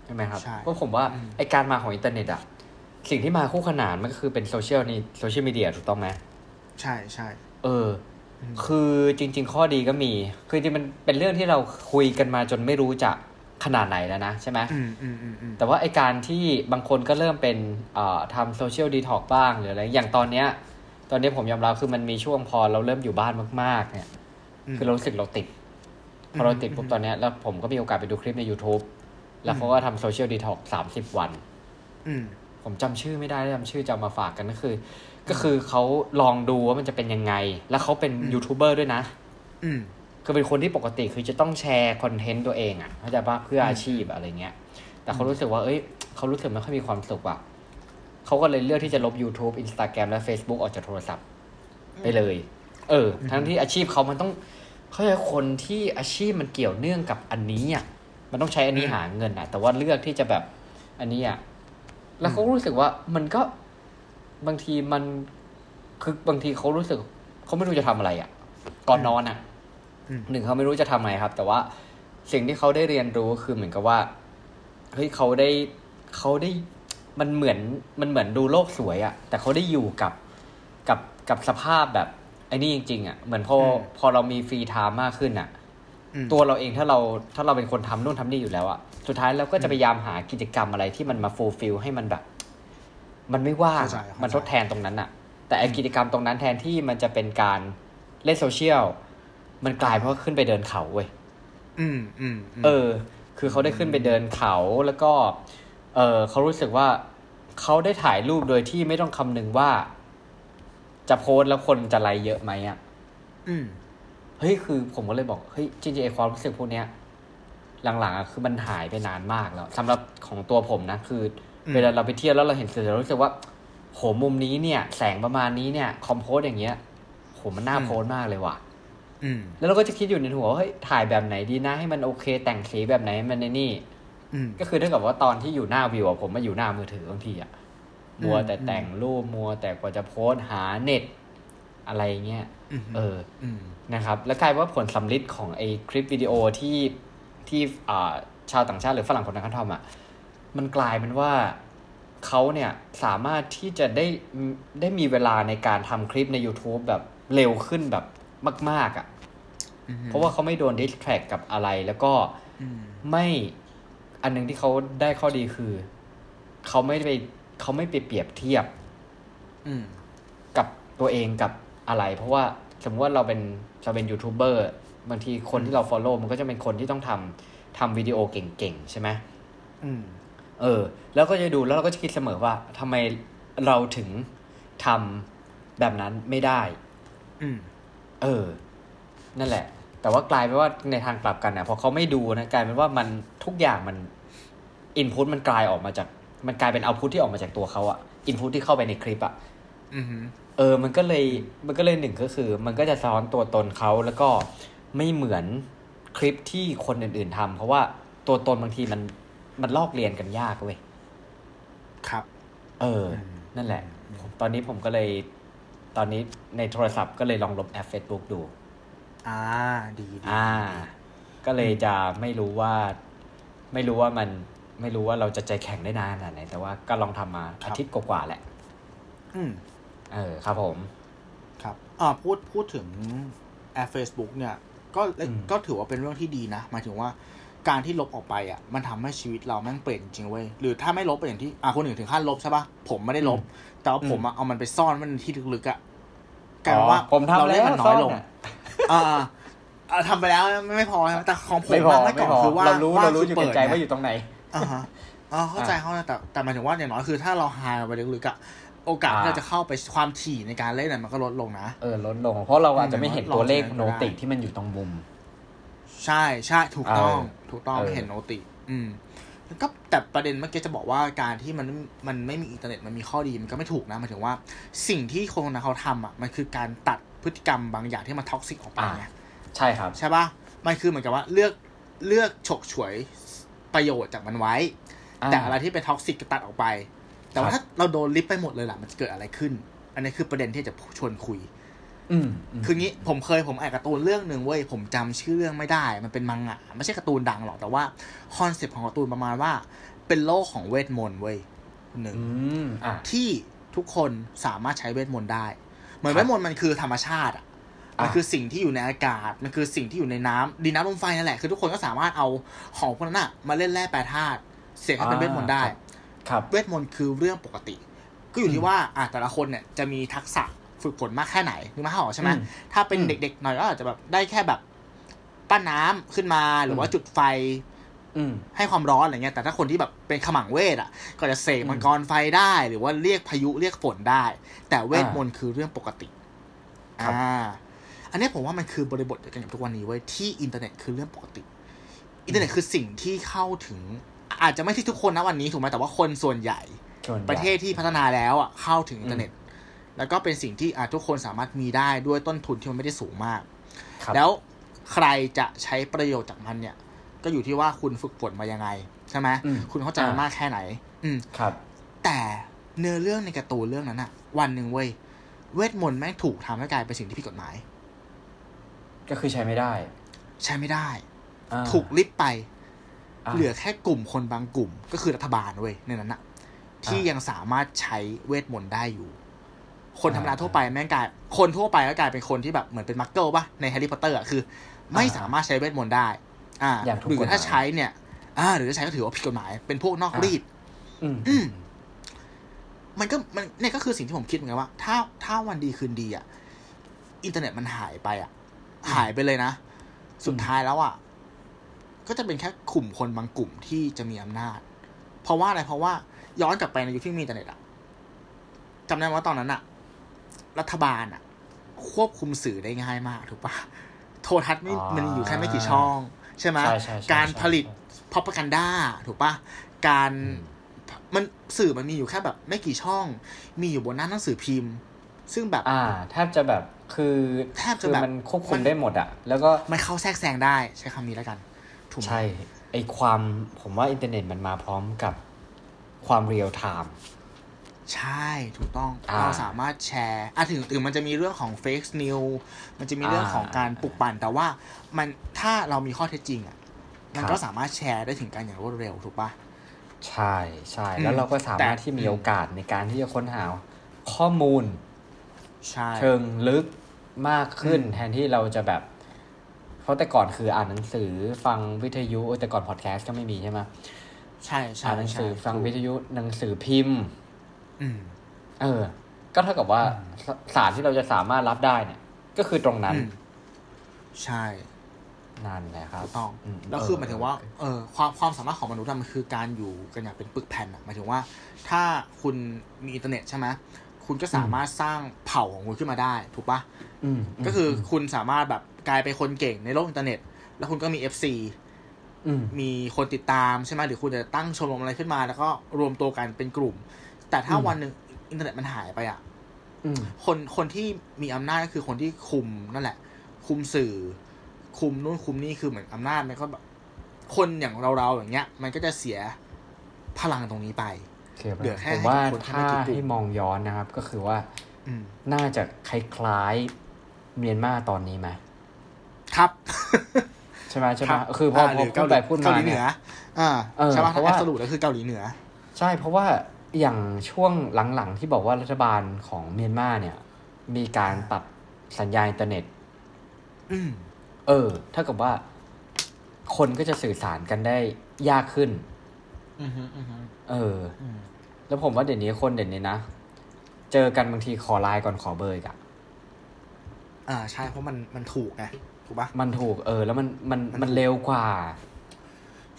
ใช่ไหมครับใช่เพราะผมว่าอืมไอการมาของอินเทอร์เน็ตอะสิ่งที่มาคู่ขนานมันก็คือเป็นโซเชียลนี่โซเชียลมีเดียถูกต้องไหมใช่ใช่ เอออืมคือจริง ๆ ข้อดีก็มี คือจริงๆมันเป็นเรื่องที่เราคุยกันมาจนไม่รู้จะ ขนาดไหนแล้วนะใช่ไหมอืมอืมอืมอืมแต่ว่าไอการที่บางคนก็เริ่มเป็นเอ่อทำโซเชียลดีท็อกบ้างหรืออะไร อย่างตอนเนี้ย ตอนนี้ผมยอมรับคือมันมีช่วงพอเราเริ่มอยู่บ้านมาก ๆ เนี่ย คือเรารู้สึกเราติด พอเราติดปุ๊บตอนเนี้ยแล้วผมก็มีโอกาสไปดูคลิปใน YouTube แล้วเขาก็ทำโซเชียลดีท็อกสามสิบวันอืมผมจำชื่อไม่ได้แล้วจำชื่อจะเอามาฝากกันก็คือ ก็คือเขาลองดูว่ามันจะเป็นยังไง แล้วเขาเป็นอืมยูทูบเบอร์ด้วยนะอืม คือเป็นคนที่ปกติคือจะต้องแชร์คอนเทนต์ตัวเองอะเข้าใจปะว่าเพื่ออาชีพอะไรเงี้ย แต่เขารู้สึกว่า เอ้ยเขารู้สึกไม่ค่อยมีความสุขอะเขาก็เลยเลือกที่จะลบ YouTube Instagram และ Facebook ออกจากโทรศัพท์ไปเลย เออ ทั้งที่อาชีพเขามันต้องเขาจะคนที่อาชีพมันเกี่ยวเนื่องกับอันนี้อะมันต้องใช้อันนี้หาเงินอะ แต่ว่าเลือกที่จะแบบอันนี้อะแล้วเขารู้สึกว่ามันก็บางทีมันคือบางทีเขารู้สึกเขาไม่รู้จะทำอะไรอะ ก่อนนอนอะอืม หนึ่งเขาไม่รู้จะทำอะไรครับ แต่ว่าสิ่งที่เขาได้เรียนรู้คือเหมือนกับว่าเฮ้ยเขาได้เขาได้มันเหมือนมันเหมือนดูโลกสวยอะ่ะแต่เขาได้อยู่กับกับกับสภาพแบบไอ้นี่จริงๆอะ่ะเหมือนพออืมพอเรามี free time มากขึ้นอะอืมตัวเราเองถ้าเราถ้าเราเป็นคนทำนู่นทำนี่อยู่แล้วอะสุดท้ายเราก็จะพยายามหากิจกรรมอะไรที่มันมา fulfill ให้มันแบบ มันไม่ว่างเข้าใจอะเข้าใจมันทดแทนตรงนั้นอะแต่ไอกิจกรรมตรงนั้นแทนที่มันจะเป็นการเล่นโซเชียล มันกลายเป็นว่าขึ้นไปเดินเขาเว้ยอืมอืมมเออ คือเขาได้ขึ้นไปเดินเขาแล้วก็ เออเขารู้สึกว่าเขาได้ถ่ายรูปโดยที่ไม่ต้องคำนึงว่า จะโพสต์แล้วคนจะไลค์เยอะไหมอะอืมเฮ้ยคือผมก็เลยบอกเฮ้ยจริงๆไอความรู้สึกพวกเนี้ยหลังๆอะคือมันหายไปนานมากแล้วสำหรับของตัวผมนะคืออืมเวลาเราไปเที่ยวแล้วเราเห็นเสร็จเรารู้สึกว่า โหมุมนี้เนี่ย แสงประมาณนี้เนี่ย คอมโพสอย่างเงี้ยโหมันน่าโพสมากเลยว่ะอืม แล้วเราก็จะคิดอยู่ในหัวว่าเฮ้ยถ่ายแบบไหนดีนะให้มันโอเค แต่งสีแบบไหนให้มันในนี่อืมก็คือถ้ากับว่าตอนที่อยู่หน้าวิวอะผมมาอยู่หน้ามือถือบางทีอะมัวแต่แต่งรูปมัวแต่กว่าจะโพสต์หาเน็ตอะไรเงี้ยอืมเอออืมนะครับ แล้วกลายว่าผลสำลิดของไอ้คลิปวิดีโอที่ที่อ่าชาวต่างชาติหรือฝรั่งคนนั้นเขาทำอะมันกลายเป็นว่าเขาเนี่ยสามารถที่จะได้ได้มีเวลาในการทำคลิปใน YouTube แบบเร็วขึ้นแบบมาก ๆอะอืม เพราะว่าเขาไม่โดนดิสแทรกกับอะไร แล้วก็อืมไม่อันหนึงที่เขาได้ข้อดีคือ เขาไม่ไปเขาไม่ไปเปรียบเทียบอืมกับตัวเองกับอะไร เพราะว่าสมมติว่าเราเป็นเราเป็นยูทูบเบอร์บางทีคนที่เรา follow มันก็จะเป็นคนที่ต้องทำทำวิดีโอเก่งๆ ใช่ไหมอืมเออ แล้วก็จะดูแล้วเราก็จะคิดเสมอว่าทำไมเราถึงทำแบบนั้นไม่ได้ อืมเออ นั่นแหละ แต่ว่ากลายเป็นว่าในทางกลับกันเนี่ยพอเขาไม่ดูนะกลายเป็นว่ามันทุกอย่างมันอินพุตมันกลายออกมาจาก มันกลายเป็นเอาพุตที่ออกมาจากตัวเขาอะอินพุตที่เข้าไปในคลิปอะอืมเออ มันก็เลยมันก็เลยหนึ่งก็คือ มันก็จะซ้อนตัวตนเขาแล้วก็ไม่เหมือนคลิปที่คนอื่น ๆทำเพราะว่าตัวตนบางทีมันมันลอกเรียนกันยากเว้ยครับ เอออืมนั่นแหละผมตอนนี้ผมก็เลย ตอนนี้ในโทรศัพท์ก็เลยลองลบแอป Facebook ดู อ่าดีดีอ่า ก็เลยจะไม่รู้ว่า ไม่รู้ว่ามันไม่รู้ว่าเราจะใจแข็งได้นานขนาดไหน แต่ว่าก็ลองทำมาอาทิตย์กว่าๆแหละ อืมเออครับผม ครับ อ่าพูดพูดถึงแอป Facebook เนี่ย ก็อืมก็ถือว่าเป็นเรื่องที่ดีนะหมายถึงว่าการที่ลบออกไปอะ มันทำให้ชีวิตเราแม่งเปลี่ยนจริงๆเว้ยหรือถ้าไม่ลบไปอย่างที่อ่าคนอื่นถึงขั้นลบใช่ปะผมไม่ได้ลบ แต่ว่าผมอะเอามันไปซ่อนไว้ในที่ลึกๆอะกลายเป็นว่าอ๋อผมทำเราเล่นมันน้อยลงแล้วซ่ อนอะอ่าอ่าทำไปแล้วไม่ไม่พอใช่ไหมแต่ของผมไม่พออะเมื่อไม่ก่อนพอคือว่าเรารู้ว่เรารู้คือยู่ปิในดใจไงว่าอยู่ตรงไหนอ่าฮะอ๋อเข้าใจอะเข้าใจแต่แต่หมายถึงว่าอย่างน้อยคือถ้าเราหายไปลึกๆอะโอกาสอ่าที่เราจะเข้าไปความถี่ในการเล่นน่ะมันก็ลดลงนะเออลดลง เพราะเราอาจจะไม่เห็นตัวเลขลองใช้โนก็ได้ที่มันอยู่ตรงมุม ใช่ใช่ถูกต้องเออถูกต้องเออไม่เห็น noti อืมแล้วก็แต่ประเด็นเมื่อกี้จะบอกว่าการที่มันมันไม่มีอินเทอร์เน็ตมันมีข้อดีมันก็ไม่ถูกนะหมายถึงว่า สิ่งที่คนคนนั้นเขาทำอะมันคือการตัด พฤติกรรมบางอย่างที่มัน toxic ออกไปไงใช่ครับ ใช่ปะมันคือเหมือนกับว่าเลือกเลือกฉกฉวยประโยชน์จากมันไว้อ่าแต่อะไรที่เป็น toxic ก็ตัดออกไป แต่ว่าครับถ้าเราโดนลิฟต์ไปหมดเลยล่ะมันจะเกิดอะไรขึ้น อันนี้คือประเด็นที่จะชวนคุยอืมมคืองี้ผมเคยผมอ่านการ์ตูนเรื่องหนึ่งเว้ยผมจำชื่อเรื่องไม่ได้ มันเป็นมังงะไม่ใช่การ์ตูนดังหรอกแต่ว่าคอนเซปต์ของการ์ตูนประมาณว่า เป็นโลกของเวทมนต์เว้ยหนึ่งอืมอะที่ทุกคนสามารถใช้เวทมนต์ได้ เหมือนครัเวบทมนต์มันคือธรรมชาติอะมันอะคือสิ่งที่อยู่ในอากาศ มันคือสิ่งที่อยู่ในน้ำดินน้ำลมไฟนั่นแหละ คือทุกคนก็สามารถเอาของพวกนั้นอะมาเล่นแร่แปรธาตุ เสกให้เป็นเวทมนต์ได้ ครับเวทมนต์คือเรื่องปกติ ก็อยู่ที่ว่าอะแต่ละคนเนี่ยจะมีทักษะฝึกฝนมากแค่ไหนนึกมาหอใช่ไหมอืมถ้าเป็นอืมเด็กๆหน่อยก็อาจจะแบบได้แค่แบบปั้นน้ำขึ้นมา หรือว่าอืมจุดไฟอืม ให้ความร้อนอะไรเงี้ยแต่ถ้าคนที่แบบเป็นขมังเวทอะ ก็จะเสกอืมมังกรไฟได้หรือว่าเรียกพายุเรียกฝนได้ แต่เวทมนต์คือเรื่องปกติครับอ่าอันนี้ผมว่ามันคือบริบทเดียวกันกับทุกวันนี้เว้ยที่อินเทอร์เน็ตคือเรื่องปกติ อินเทอร์เน็ตคือสิ่งที่เข้าถึง อาจจะไม่ใช่ทุกคนนะวันนี้ถูกไหมแต่ว่าคนส่วนใหญ่ส่วนใหญ่ ประเทศที่พัฒนาแล้วอะเข้าถึงอินเทอร์เน็ต แล้วก็เป็นสิ่งที่อะทุกคนสามารถมีได้ด้วยต้นทุนที่มันไม่ได้สูงมากครับแล้วใครจะใช้ประโยชน์จากมันเนี่ย ก็อยู่ที่ว่าคุณฝึกฝนมายังไง ใช่ไหมอืมคุณเข้าใจมันมากแค่ไหน อืมครับ แต่เนื้อเรื่องในการ์ตูนเรื่องนั้นอะวันหนึ่งเว้ยเวทมนต์แม่งถูกทำให้กลายเป็นสิ่งที่ผิดกฎหมาย ก็คือใช้ไม่ได้ ใช้ไม่ได้อ่าถูกริบไปอ่าเหลือแค่กลุ่มคนบางกลุ่ม ก็คือรัฐบาลเว้ยในนั้นอะที่อ่ายัยังสามารถใช้เวทมนต์ได้อยู่ คนธรรมดาอ่าทั่วไปแม่งกลาย คนทั่วไปก็กลายเป็นคนที่แบบเหมือนเป็นมักเกิลปะในแฮร์รี่พอตเตอร์อะคือ ไม่อ่าสามารถใช้เวทมนต์ได้ อ่าอย่างถูกหรืกฎหมายถ้าใช้เนี่ย อ่า หรือถ้าใช้ก็ถือว่าผิดกฎหมาย เป็นพวกนอกอ่ารีตอืมอืมมันก็มันเนี่ยก็คือสิ่งที่ผมคิดเหมือนกันว่า ถ้าถ้าวันดีคืนดีอะ อินเทอร์เน็ตมันหายไปอะ หายไปเลยนะ สุดท้ายแล้วอะ ก็จะเป็นแค่กลุ่มคนบางกลุ่มที่จะมีอำนาจ เพราะว่าอะไรเพราะว่าย้อนกลับไปในยุคที่มีอินเทอร์เน็ตอะจำได้ว่าตอนนั้นอะ รัฐบาลอะ ควบคุมสื่อได้ง่ายมากถูกปะโทรทัศน์ไม่อ่ามัมันอยู่แค่ไม่กี่ช่อง ใช่ไหมใช่ใช่ใช่การใช่ผลิตพ r o p a g a n d a ถูกปะการอืมมันสื่อมันมีอยู่แค่แบบไม่กี่ช่อง มีอยู่บนหน้าหนังสือพิมพ์ ซึ่งแบบ อ่าแทบจะแบบคือแทบจะคือแบบมันควบคุมัมนได้หมดอะแล้วก็มันเข้าแทรกแซงได้ใช้คำนี้แล้วกัน ถูกไหมใช่ไอความผมว่าอินเทอร์เน็ตมันมาพร้อมกับความ real time ใช่ถูกต้องอ่าเราสามารถแชร์อะถึงถึงมันจะมีเรื่องของ fake news มันจะมีเรื่องของการอ่าปลุกปั่น แต่ว่ามันถ้าเรามีข้อเท็จจริงอะมันครับก็สามารถแชร์ได้ถึงกันอย่างรวดเร็วถูกปะใช่ใช่อืมแล้วเราก็สามารถแต่ที่มีโอกาสในการที่จะค้นหาข้อมูลใช่เชิงลึกมากขึ้นอืมแทนที่เราจะแบบเพราะแต่ก่อนคืออ่านหนังสือฟังวิทยุแต่ก่อนพอดแคสต์ก็ไม่มีใช่ไหมใช่ใช่อ่านหนังสือใช่ฟังถูกวิทยุหนังสือพิมพ์อืม เออ ก็เท่ากับว่าอืมสสารที่เราจะสามารถรับได้เนี่ย ก็คือตรงนั้นอืมใช่นั่นแหละครับถูกต้องอืมแล้วคือเออหมายถึงว่าเออความความสามารถของมนุษย์อะมันคือการอยู่กันอย่างเป็นปึกแผ่นอะหมายถึงว่า ถ้าคุณมีอินเทอร์เน็ตใช่ไหมคุณก็สามารถสร้างเผ่าของคุณขึ้นมาได้ ถูกปะอืมก็คืออมคุณสามารถแบบกลายเป็นคนเก่งในโลกอินเทอร์เน็ต แล้วคุณก็มี FC อืมมีคนติดตามใช่ไหมหรือคุณจะตั้งชมรมอะไรขึ้นมา แล้วก็รวมตัวกันเป็นกลุ่ม แต่ถ้าอืมวันหนึ่งอินเทอร์เน็ตมันหายไปอะอืมคนคนที่มีอำนาจก็คือคนที่คุมนั่นแหละ คุมสื่อ คุมนู่นคุมนี่คือเหมือนอำนาจมันก็แบบคนอย่างเราๆอย่างเงี้ย มันก็จะเสียพลังตรงนี้ไปเหลือแค่ผมว่าให้คนแค่ถ้าไม่กี่กลุ่มให้มองย้อนนะครับ ก็คือว่าอืมน่าจะคล้ายๆเมียนมาตอนนี้ไหมครับใช่ไหมใช่ไหมรับคือพอหพอรือพูดไปพูดเกามาหลีเหเนี่นืยออ่าเออใช่ป่ะเพถ้าราะแอว่าบสรุปก็คือเกาหลีเหนือ ใช่เพราะว่า อย่างช่วงหลังๆ ที่บอกว่ารัฐบาลของเมียนมาเนี่ย มีการตัดสัญญาณอินเทอร์เน็ตอืมเออเท่ากับว่าคนก็จะสื่อสารกันได้ยากขึ้นอือฮึอือฮึเอออืมแล้วผมว่าเดี๋ยวนี้คนเดี๋ยวนี้นะ เจอกันบางทีขอไลน์ก่อนขอเบอร์อีกอะอ่า ใช่เพราะมันมันถูกไงถูกปะมันถูกเออ แล้วมันมันมันมันเร็วกว่า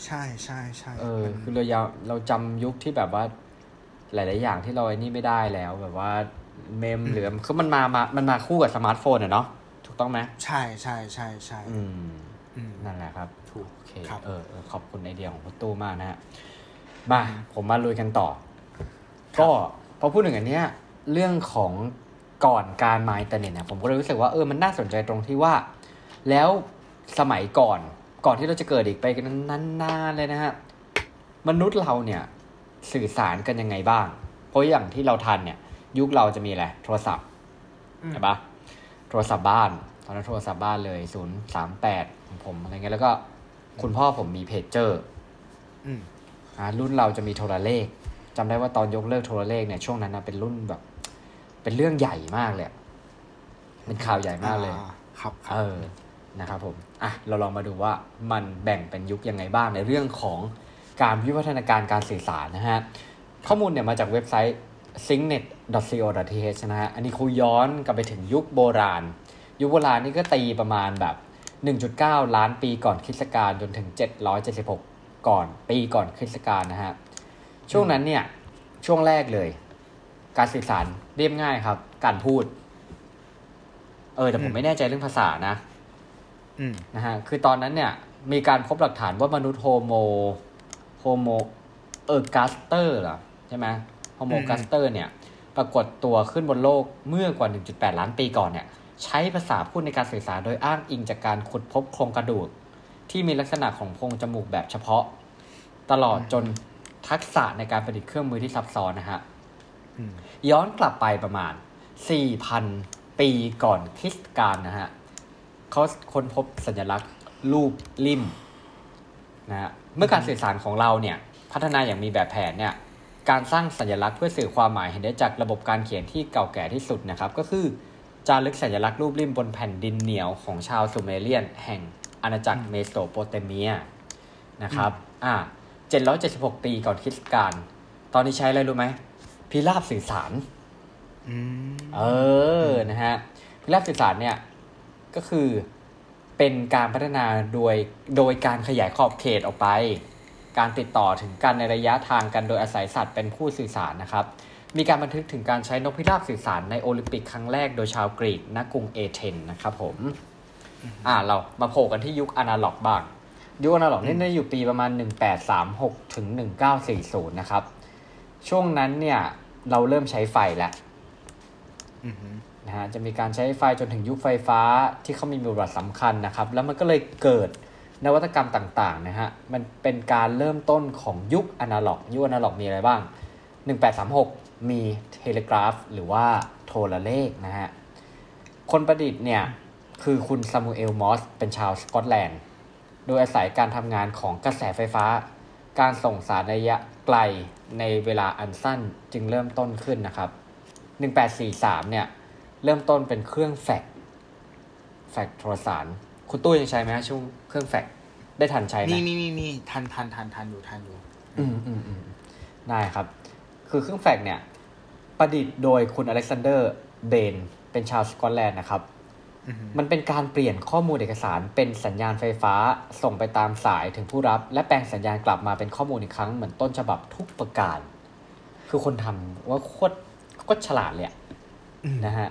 ใช่ใช่ใช่เออมันคือเรายาเราจำยุคที่แบบว่า หลาย ๆ อย่างที่เราไอ้นี่ไม่ได้แล้ว แบบว่าเมมหรือคือมันมามามันมาคู่กับสมาร์ทโฟนอะเนาะถูกต้องไหมใช่ใช่ใช่ใช่อืมอืมนั่นแหละครับถูกโอเคครับเออเออขอบคุณไอเดียของคุณตู้มากนะฮะมาผมมาลุยกันต่อ ก็พอพูดถึงอันเนี้ย เรื่องของก่อนการมาอินเทอร์เน็ตเนี่ยผมก็เลยรู้สึกว่าเออมันน่าสนใจตรงที่ว่า แล้วสมัยก่อนก่อนที่เราจะเกิดอีกไปกันนานๆเลยนะฮะมนุษย์เราเนี่ย สื่อสารกันยังไงบ้าง เพราะอย่างที่เราทันเนี่ย ยุคเราจะมีอะไรโทรศัพท์อืมใช่ปะโทรศัพท์บ้าน ตอนนั้นโทรศัพท์บ้านเลยศูนย์สามแปดของผมอะไรเงี้ยแล้วก็คุณพ่อผมมีเพจเจอร์อืมอ่ารุ่นเราจะมีโทรเลขจำได้ว่าตอนยกเลิกโทรเลขเนี่ยช่วงนั้นนะเป็นรุ่นแบบ เป็นเรื่องใหญ่มากเลยอะเป็นข่าวใหญ่มากเลยอ่าครับคเอรับอนะครับผมอะเราลองมาดูว่ามันแบ่งเป็นยุคยังไงบ้างในเรื่องของ การวิวัฒนาการการสื่อสารนะฮะ ข้อมูลเนี่ยมาจากเว็บไซต์ syncnet.co.th นะฮะ อันนี้เขาย้อนกลับไปถึงยุคโบราณ ยุคโบราณนี่ก็ตีประมาณแบบ 1.9 ล้านปีก่อนคริสตกาลจนถึง 776 ก่อนปีก่อนคริสตกาลนะฮะ ช่วงนั้นเนี่ย ช่วงแรกเลย การสื่อสารเรียบง่ายครับ การพูด เออ แต่ผมไม่แน่ใจเรื่องภาษานะอืมนะฮะ คือตอนนั้นเนี่ย มีการพบหลักฐานว่ามนุษย์โฮโม โฮโมเออร์กัสเตอร์เหรอใช่ไหมโฮโมอืมกัสเตอร์เนี่ย ปรากฏตัวขึ้นบนโลกเมื่อกว่า 1.8 ล้านปีก่อนเนี่ย ใช้ภาษาพูดในการสื่อสารโดยอ้างอิงจากการขุดพบโครงกระดูก ที่มีลักษณะของโพรงจมูกแบบเฉพาะ ตลอดจนทักษะในการประดิษฐ์เครื่องมือที่ซับซ้อนนะฮะอืมย้อนกลับไปประมาณ 4,000 ปีก่อนคริสตกาลนะฮะเขาค้นพบสัญลักษณ์รูปลิ่มนะฮะ เมื่อการสื่อสารของเราเนี่ยพัฒนาอย่างมีแบบแผนเนี่ยการสร้างสัญลักษณ์เพื่อสื่อความหมายเห็นได้จากระบบการเขียนที่เก่าแก่ที่สุดนะครับ ก็คือจารึกสัญลักษณ์รูปลิ่มบนแผ่นดินเหนียวของชาวซูเมเรียน แห่งอาณาจักรเมโสโปเตเมียนะครับอ่า776 ปีก่อนคริสตกาลตอนนี้ใช้อะไรรู้ไหมพิราบสื่อสารอืมเออนะฮะพิราบสื่อสารเนี่ยก็คือ เป็นการพัฒนาโดยโดยการขยายขอบเขตออกไป การติดต่อถึงกันในระยะทางกันโดยอาศัยสัตว์เป็นผู้สื่อสารนะครับ มีการบันทึกถึงการใช้นกพิราบสื่อสารในโอลิมปิกครั้งแรกโดยชาวกรีกณกรุงเอเธนส์นะครับผม อ่าเรามาโผล่กันที่ยุคอนาล็อกบ้าง ยุคอนาล็อกนี่ได้อยู่ปีประมาณ 1836ถึง1940 นะครับ ช่วงนั้นเนี่ยเราเริ่มใช้ไฟแล้ว นะฮะจะมีการใช้ไฟจนถึงยุคไฟฟ้าที่เขามีบทบาทสำคัญนะครับ แล้วมันก็เลยเกิดนวัตกรรมต่างๆนะฮะมันเป็นการเริ่มต้นของยุคอนาล็อก ยุคอนาล็อกมีอะไรบ้าง 1836 มี telegraph หรือว่าโทรเลขนะฮะคนประดิษฐ์เนี่ยคือคุณซามูเอลมอร์สเป็นชาวสกอตแลนด์ โดยอาศัยการทำงานของกระแสไฟฟ้า การส่งสารระยะไกลในเวลาอันสั้นจึงเริ่มต้นขึ้นนะครับ 1843 เนี่ย เริ่มต้นเป็นเครื่องแฟกซ์แฟกซ์โทรสาร คุณตู้ยังใช้ไหมฮะช่วงเครื่องแฟกซ์ได้ทันใช้ไหมมีมีมีมีทันทันทันทันอยู่ทันอยู่อืมอืมอืมได้ครับ คือเครื่องแฟกซ์เนี่ย ประดิษฐ์โดยคุณอเล็กซานเดอร์เบนเป็นชาวสกอตแลนด์นะครับอืมมันเป็นการเปลี่ยนข้อมูลเอกสารเป็นสัญญาณไฟฟ้าส่งไปตามสายถึงผู้รับ และแปลงสัญญาณกลับมาเป็นข้อมูลอีกครั้งเหมือนต้นฉบับทุกประการ คือคนทำว่าโคตรโคตรฉลาดเลยอะอืมนะฮะ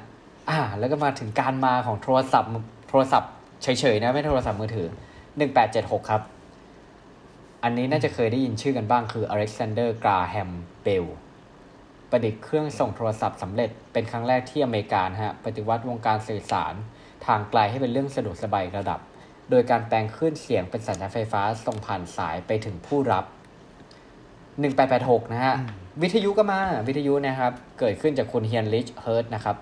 อ่า แล้วก็มาถึงการมาของโทรศัพท์มือโทรศัพท์เฉยๆนะไม่โทรศัพท์มือถือ 1876 ครับ อันนี้น่าจะเคยได้ยินชื่อกันบ้างคืออเล็กซานเดอร์กราแฮมเบลประดิษฐ์เครื่องส่งโทรศัพท์สำเร็จเป็นครั้งแรกที่อเมริกานะฮะปฏิวัติวงการสื่อสาร ทางไกลให้เป็นเรื่องสะดวกสบายอีกระดับ โดยการแปลงคลื่นเสียงเป็นสัญญาณไฟฟ้าส่งผ่านสายไปถึงผู้รับ 1886 นะฮะวิทยุก็มาวิทยุนะครับ เกิดขึ้นจากคุณเฮียนริชเฮิร์ตนะครับ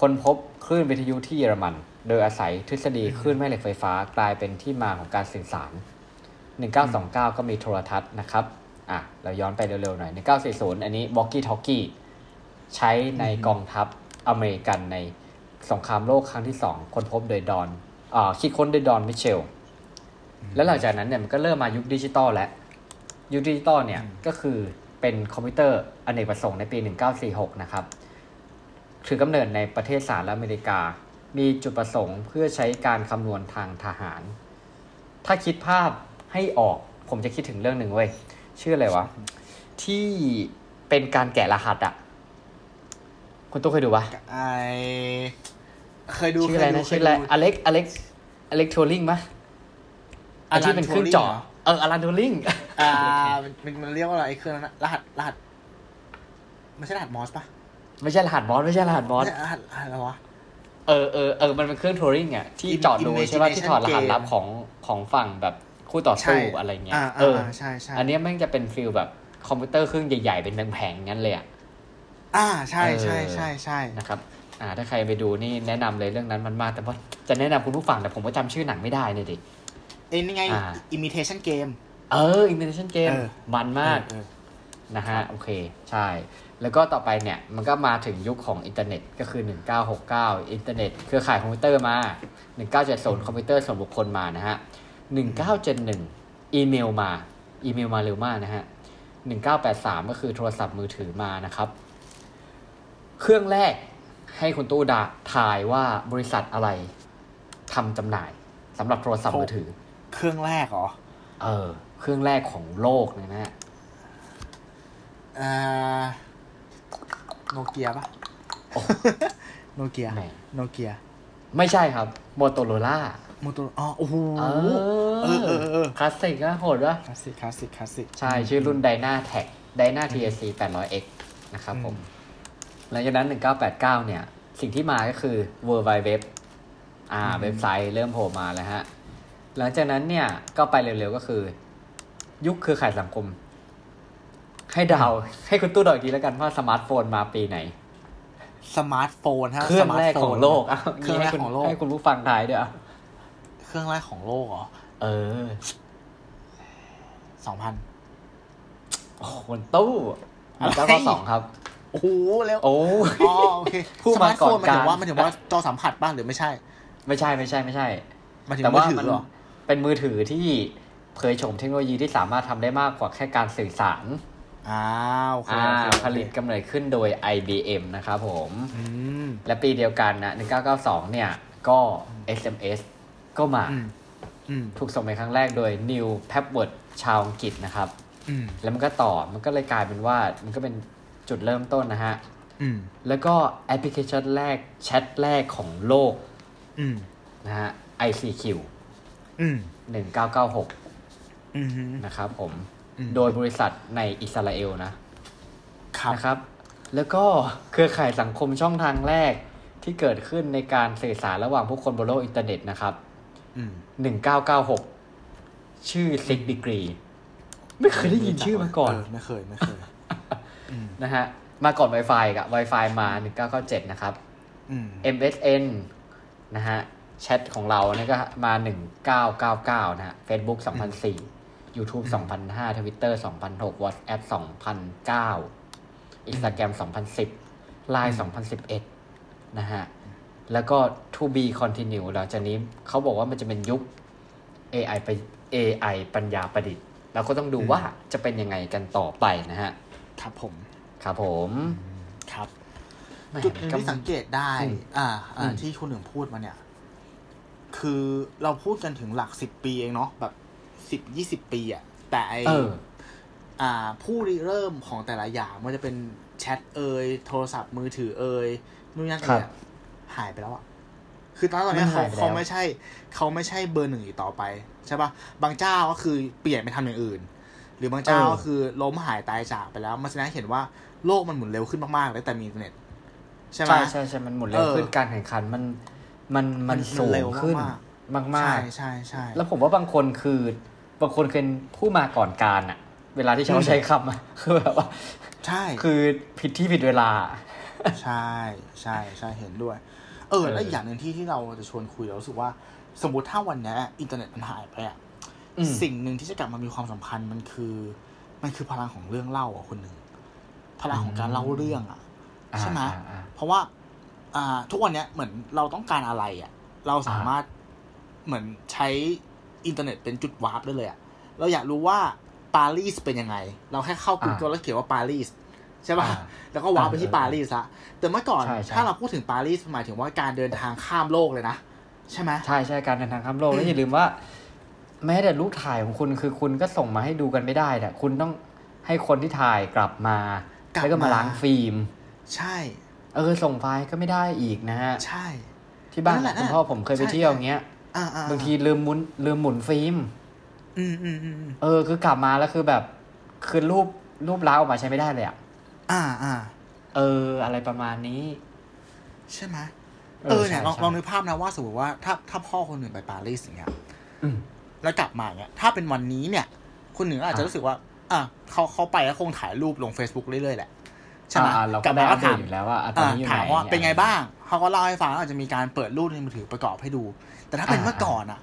คนพบคลื่นวิทยุที่เยอรมัน โดยอาศัยทฤษฎีคลื่นแม่เหล็กไฟฟ้ากลายเป็นที่มาของการสื่อสาร 1929 ก็มีโทรทัศน์นะครับ อะ เราย้อนไปเร็วๆหน่อย 1940 อันนี้ walkie talkie ใช้ในกองทัพอเมริกันในสงครามโลกครั้งที่สองค้นพบโดยดอนอ่าคิดค้นโดยดอนมิเชล แล้วหลังจากนั้นเนี่ยมันก็เริ่มมายุคดิจิตอลแล้ว ยุคดิจิตอลเนี่ยก็คือเป็นคอมพิวเตอร์อเนกประสงค์ในปี 1946 นะครับ ถือกำเนิดในประเทศสหรัฐอเมริกา มีจุดประสงค์เพื่อใช้การคำนวณทางทหาร ถ้าคิดภาพให้ออกผมจะคิดถึงเรื่องหนึ่งเว้ยชื่ออะไรวะ ที่เป็นการแกะรหัสอะคุณตู้เคยดูปะไอเคยดูชื่ออะไรเคยดูนะชื่ออะไรเคยดูอเล็กอเล็กอเล็กโทรลิงปะอันที่เป็นเครื่องเจาะ Turing เหรอเอออลันโทรลิงอ่ามันมันมันเรียกว่าอะไรไอ้เครื่องนั้นนะรหัสรหัสไม่ใช่รหัสมอสปะ ไม่ใช่รหัสบอสไม่ใช่รหัสบอสไม่ใช่รหัสอะไรวะเออเออเออมันเป็นเครื่องโทรลิงอะที่ Im- เจอดดูใช่ป่ะ Imagination ที่ถอดรหัสลับ game ของของฝั่งแบบคู่ต่อใช่สู้อะไรเงี้ยอ่าเอออ่าใช่ใช่อันเนี้ยแม่งจะเป็น feel แบบคอมพิวเตอร์เครื่องใหญ่ๆ เป็นแผงๆงั้นเลยอะอ่าใช่เออใช่ใช่ใช่นะครับอ่าถ้าใครไปดูนี่แนะนำเลยเรื่องนั้นมันมาก แต่ว่าจะแนะนำคุณผู้ฟังแต่ผมก็จำชื่อหนังไม่ได้เนี่ยดิเอ้ยนี่ไงอ่า imitation game เออ imitation game เออมันมากเออนะฮะโอเค ใช่ แล้วก็ต่อไปเนี่ยมันก็มาถึงยุคของอินเทอร์เน็ตก็คือ 1969 อินเทอร์เน็ตเครือข่ายคอมพิวเตอร์มา 1970 คอมพิวเตอร์ส่วนบุคคลมานะฮะ 1971 อีเมลมา อีเมลมาเร็วมากนะฮะ 1983 ก็คือโทรศัพท์มือถือมานะครับ เครื่องแรกให้คุณตู้เดาทายว่าบริษัทอะไรทำจำหน่ายสำหรับโทรศัพท์มือถือ เครื่องแรกเหรอ เออ เครื่องแรกของโลกเลยนะฮะเอ่อ โนเกียปะโอ้โนเกีย แหมโนเกียไม่ใช่ครับโมโตโรล่าโมโตอ๋อโอ้โหเอเออเออเออ คลาสสิกนะโหดวะคลาสสิกคลาสสิกคลาสสิก ใช่ ชื่อรุ่น DynaTAC DynaTAC 800X นะครับผมหลังจากนั้น 1989 เนี่ย สิ่งที่มาก็คือ World Wide Web อ่า เว็บไซต์เริ่มโผล่มาแล้วฮะ หลังจากนั้นเนี่ย ก็ไปเร็วๆก็คือ ยุคเครือข่ายสังคม ให้เดาให้คุณตู้เดาอีกทีแล้วกันว่าสมาร์ทโฟนมาปีไหน สมาร์ทโฟนฮะเครื่องแรกของโลกอะเครื่องแรกให้ณของโลกให้คุณผู้ฟังทายด้วยอะเครื่องแรกของโลกเหรอเออสองพันโอ้โหคุณตู้หนึ่งเก้าเก้าสองครับโอ้โหแล้วโอ้อ๋อโอเคพูดสมามาร์ทก่โฟอนนหมายถึงว่าการหมันถึงว่าจอสัมผัสบ้างหรือไม่ใช่ ไม่ใช่ไม่ใช่ไม่ใช่หมายถึงแต่มือว่าถืมัอนเหรอเป็นมือถือที่เผยโฉมเทคโนโลยีที่สามารถทำได้มากกว่าแค่การสื่อสาร อ่าโอเคอ่าโอเคโอเคผลิตกำเนิดขึ้นโดย IBM นะครับผมอืมและปีเดียวกันนะ1992 เนี่ย ก็ SMS ก็มาอืมอืมถูกส่งไปครั้งแรกโดย Neil Pepworth ชาวอังกฤษนะครับอืมแล้วมันก็ต่อ มันก็เลยกลายเป็นว่า มันก็เป็นจุดเริ่มต้นนะฮะอืมแล้วก็แอปพลิเคชันแรกแชทแรกของโลกอืมนะฮะ ICQ อืม1996อืมนะครับผมอืม โดยบริษัทในอิสราเอลนะครับนะครับ แล้วก็เครือข่ายสังคมช่องทางแรกที่เกิดขึ้นในการสื่อสารระหว่างผู้คนบนโลกอินเทอร์เน็ตนะครับอืม1996ชื่อ Six Degree ไม่เคยได้ยินชื่อมาก่อนเไม่เคย ไม่เคยอืมนะฮะ มาก่อน Wi-Fi กับ Wi-Fi มา 1997 นะครับอืม MSN นะฮะ แชทของเราเนี่ยก็มา 1999 นะฮะ Facebook 2004 YouTube 2005 Twitter 2006 WhatsApp 2009 Instagram 2010 Line 2011 นะฮะ แล้วก็ to be continue หลังจากนี้เขาบอกว่ามันจะเป็นยุค AI ไป AI ปัญญาประดิษฐ์ เราก็ต้องดูว่าจะเป็นยังไงกันต่อไปนะฮะ ครับผม ครับผม ครับแหม่จุดหนึ่งที่สังเกตได้อืมอ่า อ่าอืมที่คุณหนึ่งพูดมาเนี่ย คือเราพูดกันถึงหลักสิบปีเองเนาะแบบ สิบยี่สิบปีอะแต่ไอเอออ่า ผู้ริเริ่มของแต่ละอย่างมันจะเป็นแชทเอยโทรศัพท์มือถือเอยนู่นนั่นครัเอยบอะหายไปแล้วอะคือตอนตอนเนี้ยมันเขาหายไปแล้วเขาไม่ใช่ เขาไม่ใช่เบอร์หนึ่งอีกต่อไป ใช่ปะบางเจ้าก็คือเปลี่ยนไปทำอย่างอื่น หรือบางเจ้าก็คือล้มหายตายจากไปแล้วมันแสดงให้เห็นว่าโลกมันหมุนเร็วขึ้นมากๆเลยแต่มีอินเทอร์เน็ตใช่ไหมใช่ใช่ใช่มันหมุนเร็วเออขึ้นการแข่งขันมันมันมัมันนสูเร็งวขึ้นมากมากใช่ๆใช่ใช่แล้วผมว่าบางคนคือ บางคนเป็นผู้มาก่อนการอะเวลาที่เขาใช้คำอะคือแบบว่า ใช่ คือผิดที่ผิดเวลา ใช่ใช่ใช่เห็นด้วย เออเออแล้วอีกอย่างหนึ่งที่ที่เราจะชวนคุยเรารู้สึกว่า สมมติถ้าวันเนี้ยอินเทอร์เน็ตมันหายไปอะอืมสิ่งหนึ่งที่จะกลับมามีความสำคัญมันคือ มันคือพลังของเรื่องเล่าอะคนหนึ่งพลังของการเล่าเรื่องอะใช่ไหมอ่าอ่าเพราะว่า อ่า ทุกวันเนี้ยเหมือนเราต้องการอะไรอะ เราสามารถเหมือนใช้ อินเทอร์เน็ตเป็นจุด warp ได้เลยอะเราอยากรู้ว่าปารีสเป็นยังไง เราแค่เข้า Google แล้วเขียนว่าปารีสใช่ป่ะอ่าแล้วก็วาร์ปไปที่ปารีสอะแต่เมื่อก่อนใช่ใช่ถ้าเราพูดถึงปารีสหมายถึงว่าการเดินทางข้ามโลกเลยนะ ใช่ไหมใช่ใช่การเดินทางข้ามโลกแล้วอย่าลืมว่า แม้แต่รูปถ่ายของคุณคือคุณก็ส่งมาให้ดูกันไม่ได้แต่คุณต้องให้คนที่ถ่ายกลับมาแล้วก็มาล้างฟิล์ม ใช่ เออส่งไฟล์ก็ไม่ได้อีกนะฮะใช่ ที่บ้านนั่นแหละคุณพ่อผมเคยไปใช่เที่ยวอย่างเงี้ยอ่าอ่า บางทีลืมหมุนลืมหมุนฟิล์มอืมอืมอืมอืมเออ คือกลับมาแล้วคือแบบ คือรูปรูปล้างออกมาใช้ไม่ได้เลยอะอ่าอ่าเออ อะไรประมาณนี้ ใช่ไหมเออเออเนี่ยใช่ลองใช่ลองนึกภาพนะว่าสมมติว่าถ้าถ้าพ่อคนหนึ่งไปปารีสอย่างเงี้ยอืมแล้วกลับมาเนี่ยถ้าเป็นวันนี้เนี่ย คนหนึ่งอาจจะอะรู้สึกว่า อะเขาเขาไปแล้วคงถ่ายรูปลง Facebook เรื่อยๆแหละใช่ไหมอ่าเรากก็ลับได้มาอัก็ปเดถาตมอยู่แล้วว่าอะตอนอ่านี้อยู่ไหนถามว่าเป็นไงบ้าง เขาก็เล่าให้ฟังแล้วอาจจะมีการเปิดรูปในมือถือประกอบให้ดู แต่ถ้าเป็นอ่าเมื่อก่อนอะ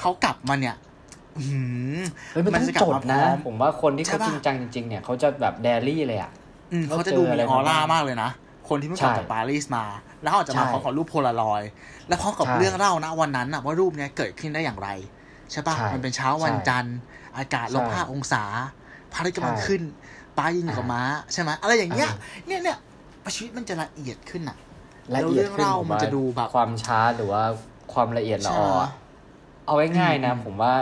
เขากลับมาเนี่ยอื้อหือเฮ้ยมันมันต้องจะกลัจบดมาพร้นะอมผมว่าคนที่เขาใช่ปะจริงจังจริงๆเนี่ยเขาจะแบบแดรี่เลยอะอืมเขาเขาจะดูเจออะไรมีออร่ามาบ้างมากเลยนะ คนที่เพิ่งกลับใช่จากปารีสมา แล้วเขาอาจจะมาใช่พร้อมกับรูปโพลารอยด์และพร้อมกับใช่เรื่องเล่านะวันนั้นอะว่ารูปเนี้ยเกิดขึ้นได้อย่างไรใช่ปะใช่มันเป็นเช้าวันใช่จันทร์ อากาศลบใช่ห้าองศาพระอาทิตย์กำลังใช่ขึ้นป้ายืนอยู่กับอ่าม้าใช่ไหมอะไรอย่างเงี้ยเออเนี่ยเนี่ยชีวิตมันจะละเอียดขึ้นอะ ละเอียดแล้วเรื่องขึ้นเล่าผมมันว่าจะดูแบบความช้าหรือว่าความละเอียดละออใช่ไหมเอาง่ายๆนะอืมผมว่า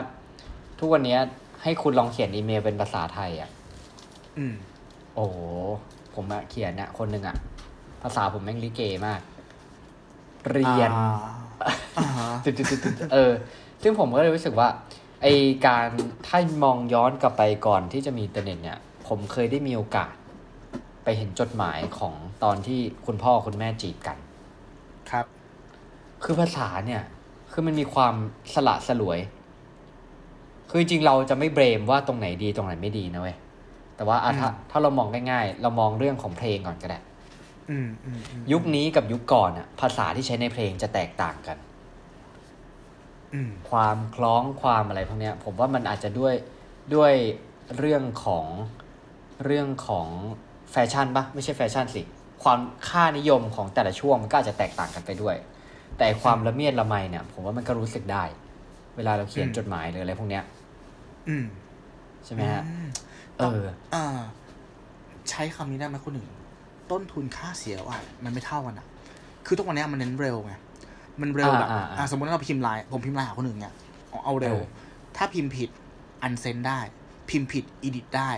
ทุกวันเนี้ยให้คุณลองเขียนอีเมลเป็นภาษาไทยอะอืมโอ้โหผมอะเขียนเนี่ยคนหนึ่งอะภาษาผมแม่งลิเกมาก เรียนอ่าอ่าฮะตึ๊ดๆๆๆเออ ซึ่งผมก็เลยรู้สึกว่า ไอการถ้ามองย้อนกลับไปก่อนที่จะมีอินเทอร์เน็ตเนี่ย ผมเคยได้มีโอกาส ไปเห็นจดหมายของตอนที่คุณพ่อคุณแม่จีบกัน ครับ คือภาษาเนี่ย คือมันมีความสละสลวย คือจริงๆเราจะไม่เบรมว่าตรงไหนดีตรงไหนไม่ดีนะเว้ย แต่ว่าอะถ้าอืมถ้าเรามองง่ายๆ เรามองเรื่องของเพลงก่อนก็ได้อืมอืมอืมยุคนี้กับยุคก่อนอะภาษาที่ใช้ในเพลงจะแตกต่างกันอืมความคล้องความอะไรพวกเนี้ย ผมว่ามันอาจจะด้วยด้วยเรื่องของเรื่องของ แฟชั่นปะไม่ใช่แฟชั่นสิ ความค่านิยมของแต่ละช่วงมันก็อาจจะแตกต่างกันไปด้วย แต่ความละเมียดละไมเนี่ย ผมว่ามันก็รู้สึกได้ เวลาเราเขียนอืมจดหมายหรืออะไรพวกเนี้ยอืมใช่ไหมฮะอืมเอออ่า ใช้คำนี้ได้ไหมคุณหนึ่ง ต้นทุนค่าเสียอะมันไม่เท่ากันอะ คือทุกวันเนี้ยมันเน้นเร็วไงมันเร็วแบบอ่าอ่าอ่าอ่าสมมติว่าเราพิมพ์ไลน์ผมพิมพ์ไลน์หาคนหนึ่งเนี่ยเอาเอาเร็วเออถ้าพิมพ์ผิด unsend ได้ พิมพ์ผิด edit ได้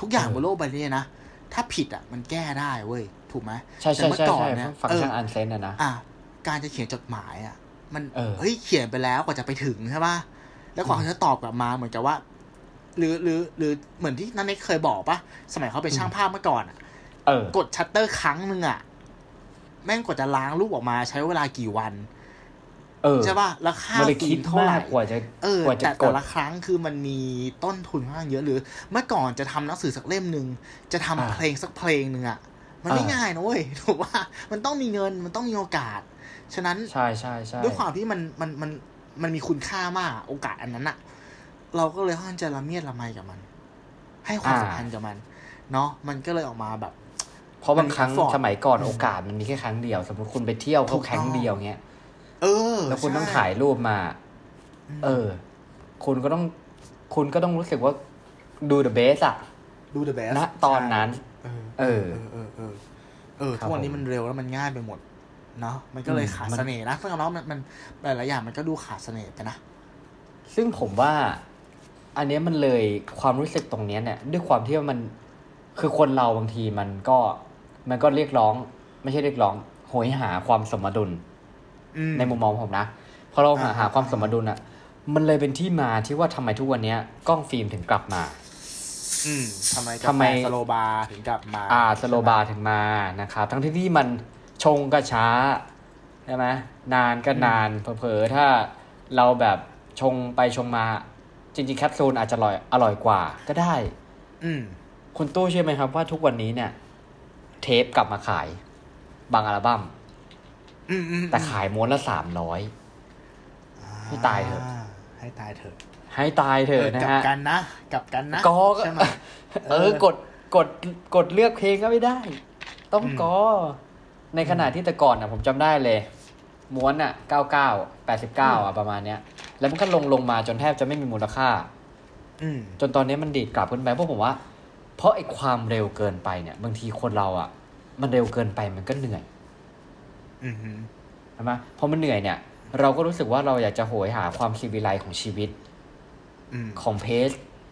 ทุกอย่างเออบนโลกใบนี้นะ ถ้าผิดอะ มันแก้ได้เว้ย ถูกไหมใช่แต่ใช่เมื่อใช่ก่อนใช่เนี่ยฟังก์ชัน unsend อะนะอะการจะเขียนจดหมายอะ มันเออเฮ้ยเขียนไปแล้วกว่าจะไปถึงใช่ป่ะแล้วกว่าอืมเขาจะตอบกลับมาเหมือนกับว่า หรือหรือหรือเหมือนที่นันเน็กเคยบอกป่ะสมัยเขาเป็นช่างภาพเมื่อก่อนอะเออกดชัตเตอร์ครั้งหนึ่งอะแม่งกว่าจะล้างรูปออกมาใช้เวลากี่วันเออ ใช่ป่ะแล้วค่ามันเลยฟิล์มเท่าไหร่ คิดมากกว่าจะเออกว่าจะแต่กแต่ดละครั้งคือมันมีต้นทุนค่อนข้างเยอะหรือ เมื่อก่อนจะทำหนังสือสักเล่มหนึ่งจะทำอ่าเพลงสักเพลงหนึ่งอะมันไม่อ่าง่ายนะเว้ยถูกว่ามันต้องมีเงินมันต้องมีโอกาส ฉะนั้นใช่ใช่ใช่ด้วยความที่มันมันมันมันมีคุณค่ามากโอกาสอันนั้นอะเราก็เลยค่อนข้างจะละเมียดละไมกับมัน ให้ความสำคัญกับมัน เนาะมันก็เลยออกมาแบบ เพราะบางครั้งมันมี effort สมัยก่อนโอกาสมันมีแค่ครั้งเดียว สมมติคุณไปเที่ยวถูเขากครั้งต้องเดียวเงี้ย เออ แล้วคุณต้องใช่ถ่ายรูปมามเออ คุณก็ต้อง คุณก็ต้องรู้สึกว่าดู the best อะดู the best ณตอนนั้น เออ เออ เออ เออเออครับทุกวันนี้ผมมันเร็วแล้วมันง่ายไปหมด เนาะ มันก็เลยอืมขาดมันเสน่ห์นะซึ่งแล้วมันมันหลายๆอย่างมันก็ดูขาดเสน่ห์ไปนะ ซึ่งผมว่า อันเนี้ยมันเลยความรู้สึกตรงเนี้ยเนี่ย ด้วยความที่ว่ามัน คือคนเราบางทีมันก็ มันก็เรียกร้อง ไม่ใช่เรียกร้อง โหยหาความสมดุลอืม ในมุมมองผมนะพอเราหาอ่าหาความสมดุลอะมันเลยเป็นที่มาที่ว่าทำไมทุกวันเนี้ยกล้องฟิล์มถึงกลับมาอืมทำไมทำไมกาแฟสโลบาร์ถึงกลับมา อ่าสโลบาร์ถึงมานะครับทั้งที่ที่มันชงก็ช้าใช่ไหมนานก็นานเผลอๆถ้าเราแบบชงไปชงมา จริงๆแคปซูลอาจจะอร่อยอร่อยกว่าก็ได้ อืมคุณตู้เชื่อไหมครับว่าทุกวันนี้เนี่ย เทปกลับมาขาย บางอัลบั้มอืมอืม แต่ขายม้วนละสามร้อยให้ตายเถอะ ให้ตายเถอะ ให้ตายเถอะนะกลัฮะกันนะกลับกันนะกอก็ใช่ไหมเออกดกดกดเลือกเพลงก็ไม่ได้ ต้องอืมกอในขณะที่แต่ก่อนอะ ผมจำได้เลย ม้วนอะเก้าเก้าแปดสิบเก้าอะประมาณเนี้ย แล้วมันก็ลงลงมาจนแทบจะไม่มีมูลค่าอืมจนตอนนี้มันดีดกลับขึ้นไปเพราะผมว่า เพราะไอ้ความเร็วเกินไปเนี่ย บางทีคนเราอะ มันเร็วเกินไปมันก็เหนื่อยอืมฮึ ใช่ไหมพอมันเหนื่อยเนี่ย เราก็รู้สึกว่าเราอยากจะโหยหาความซีวิไลของชีวิตอืมของเพส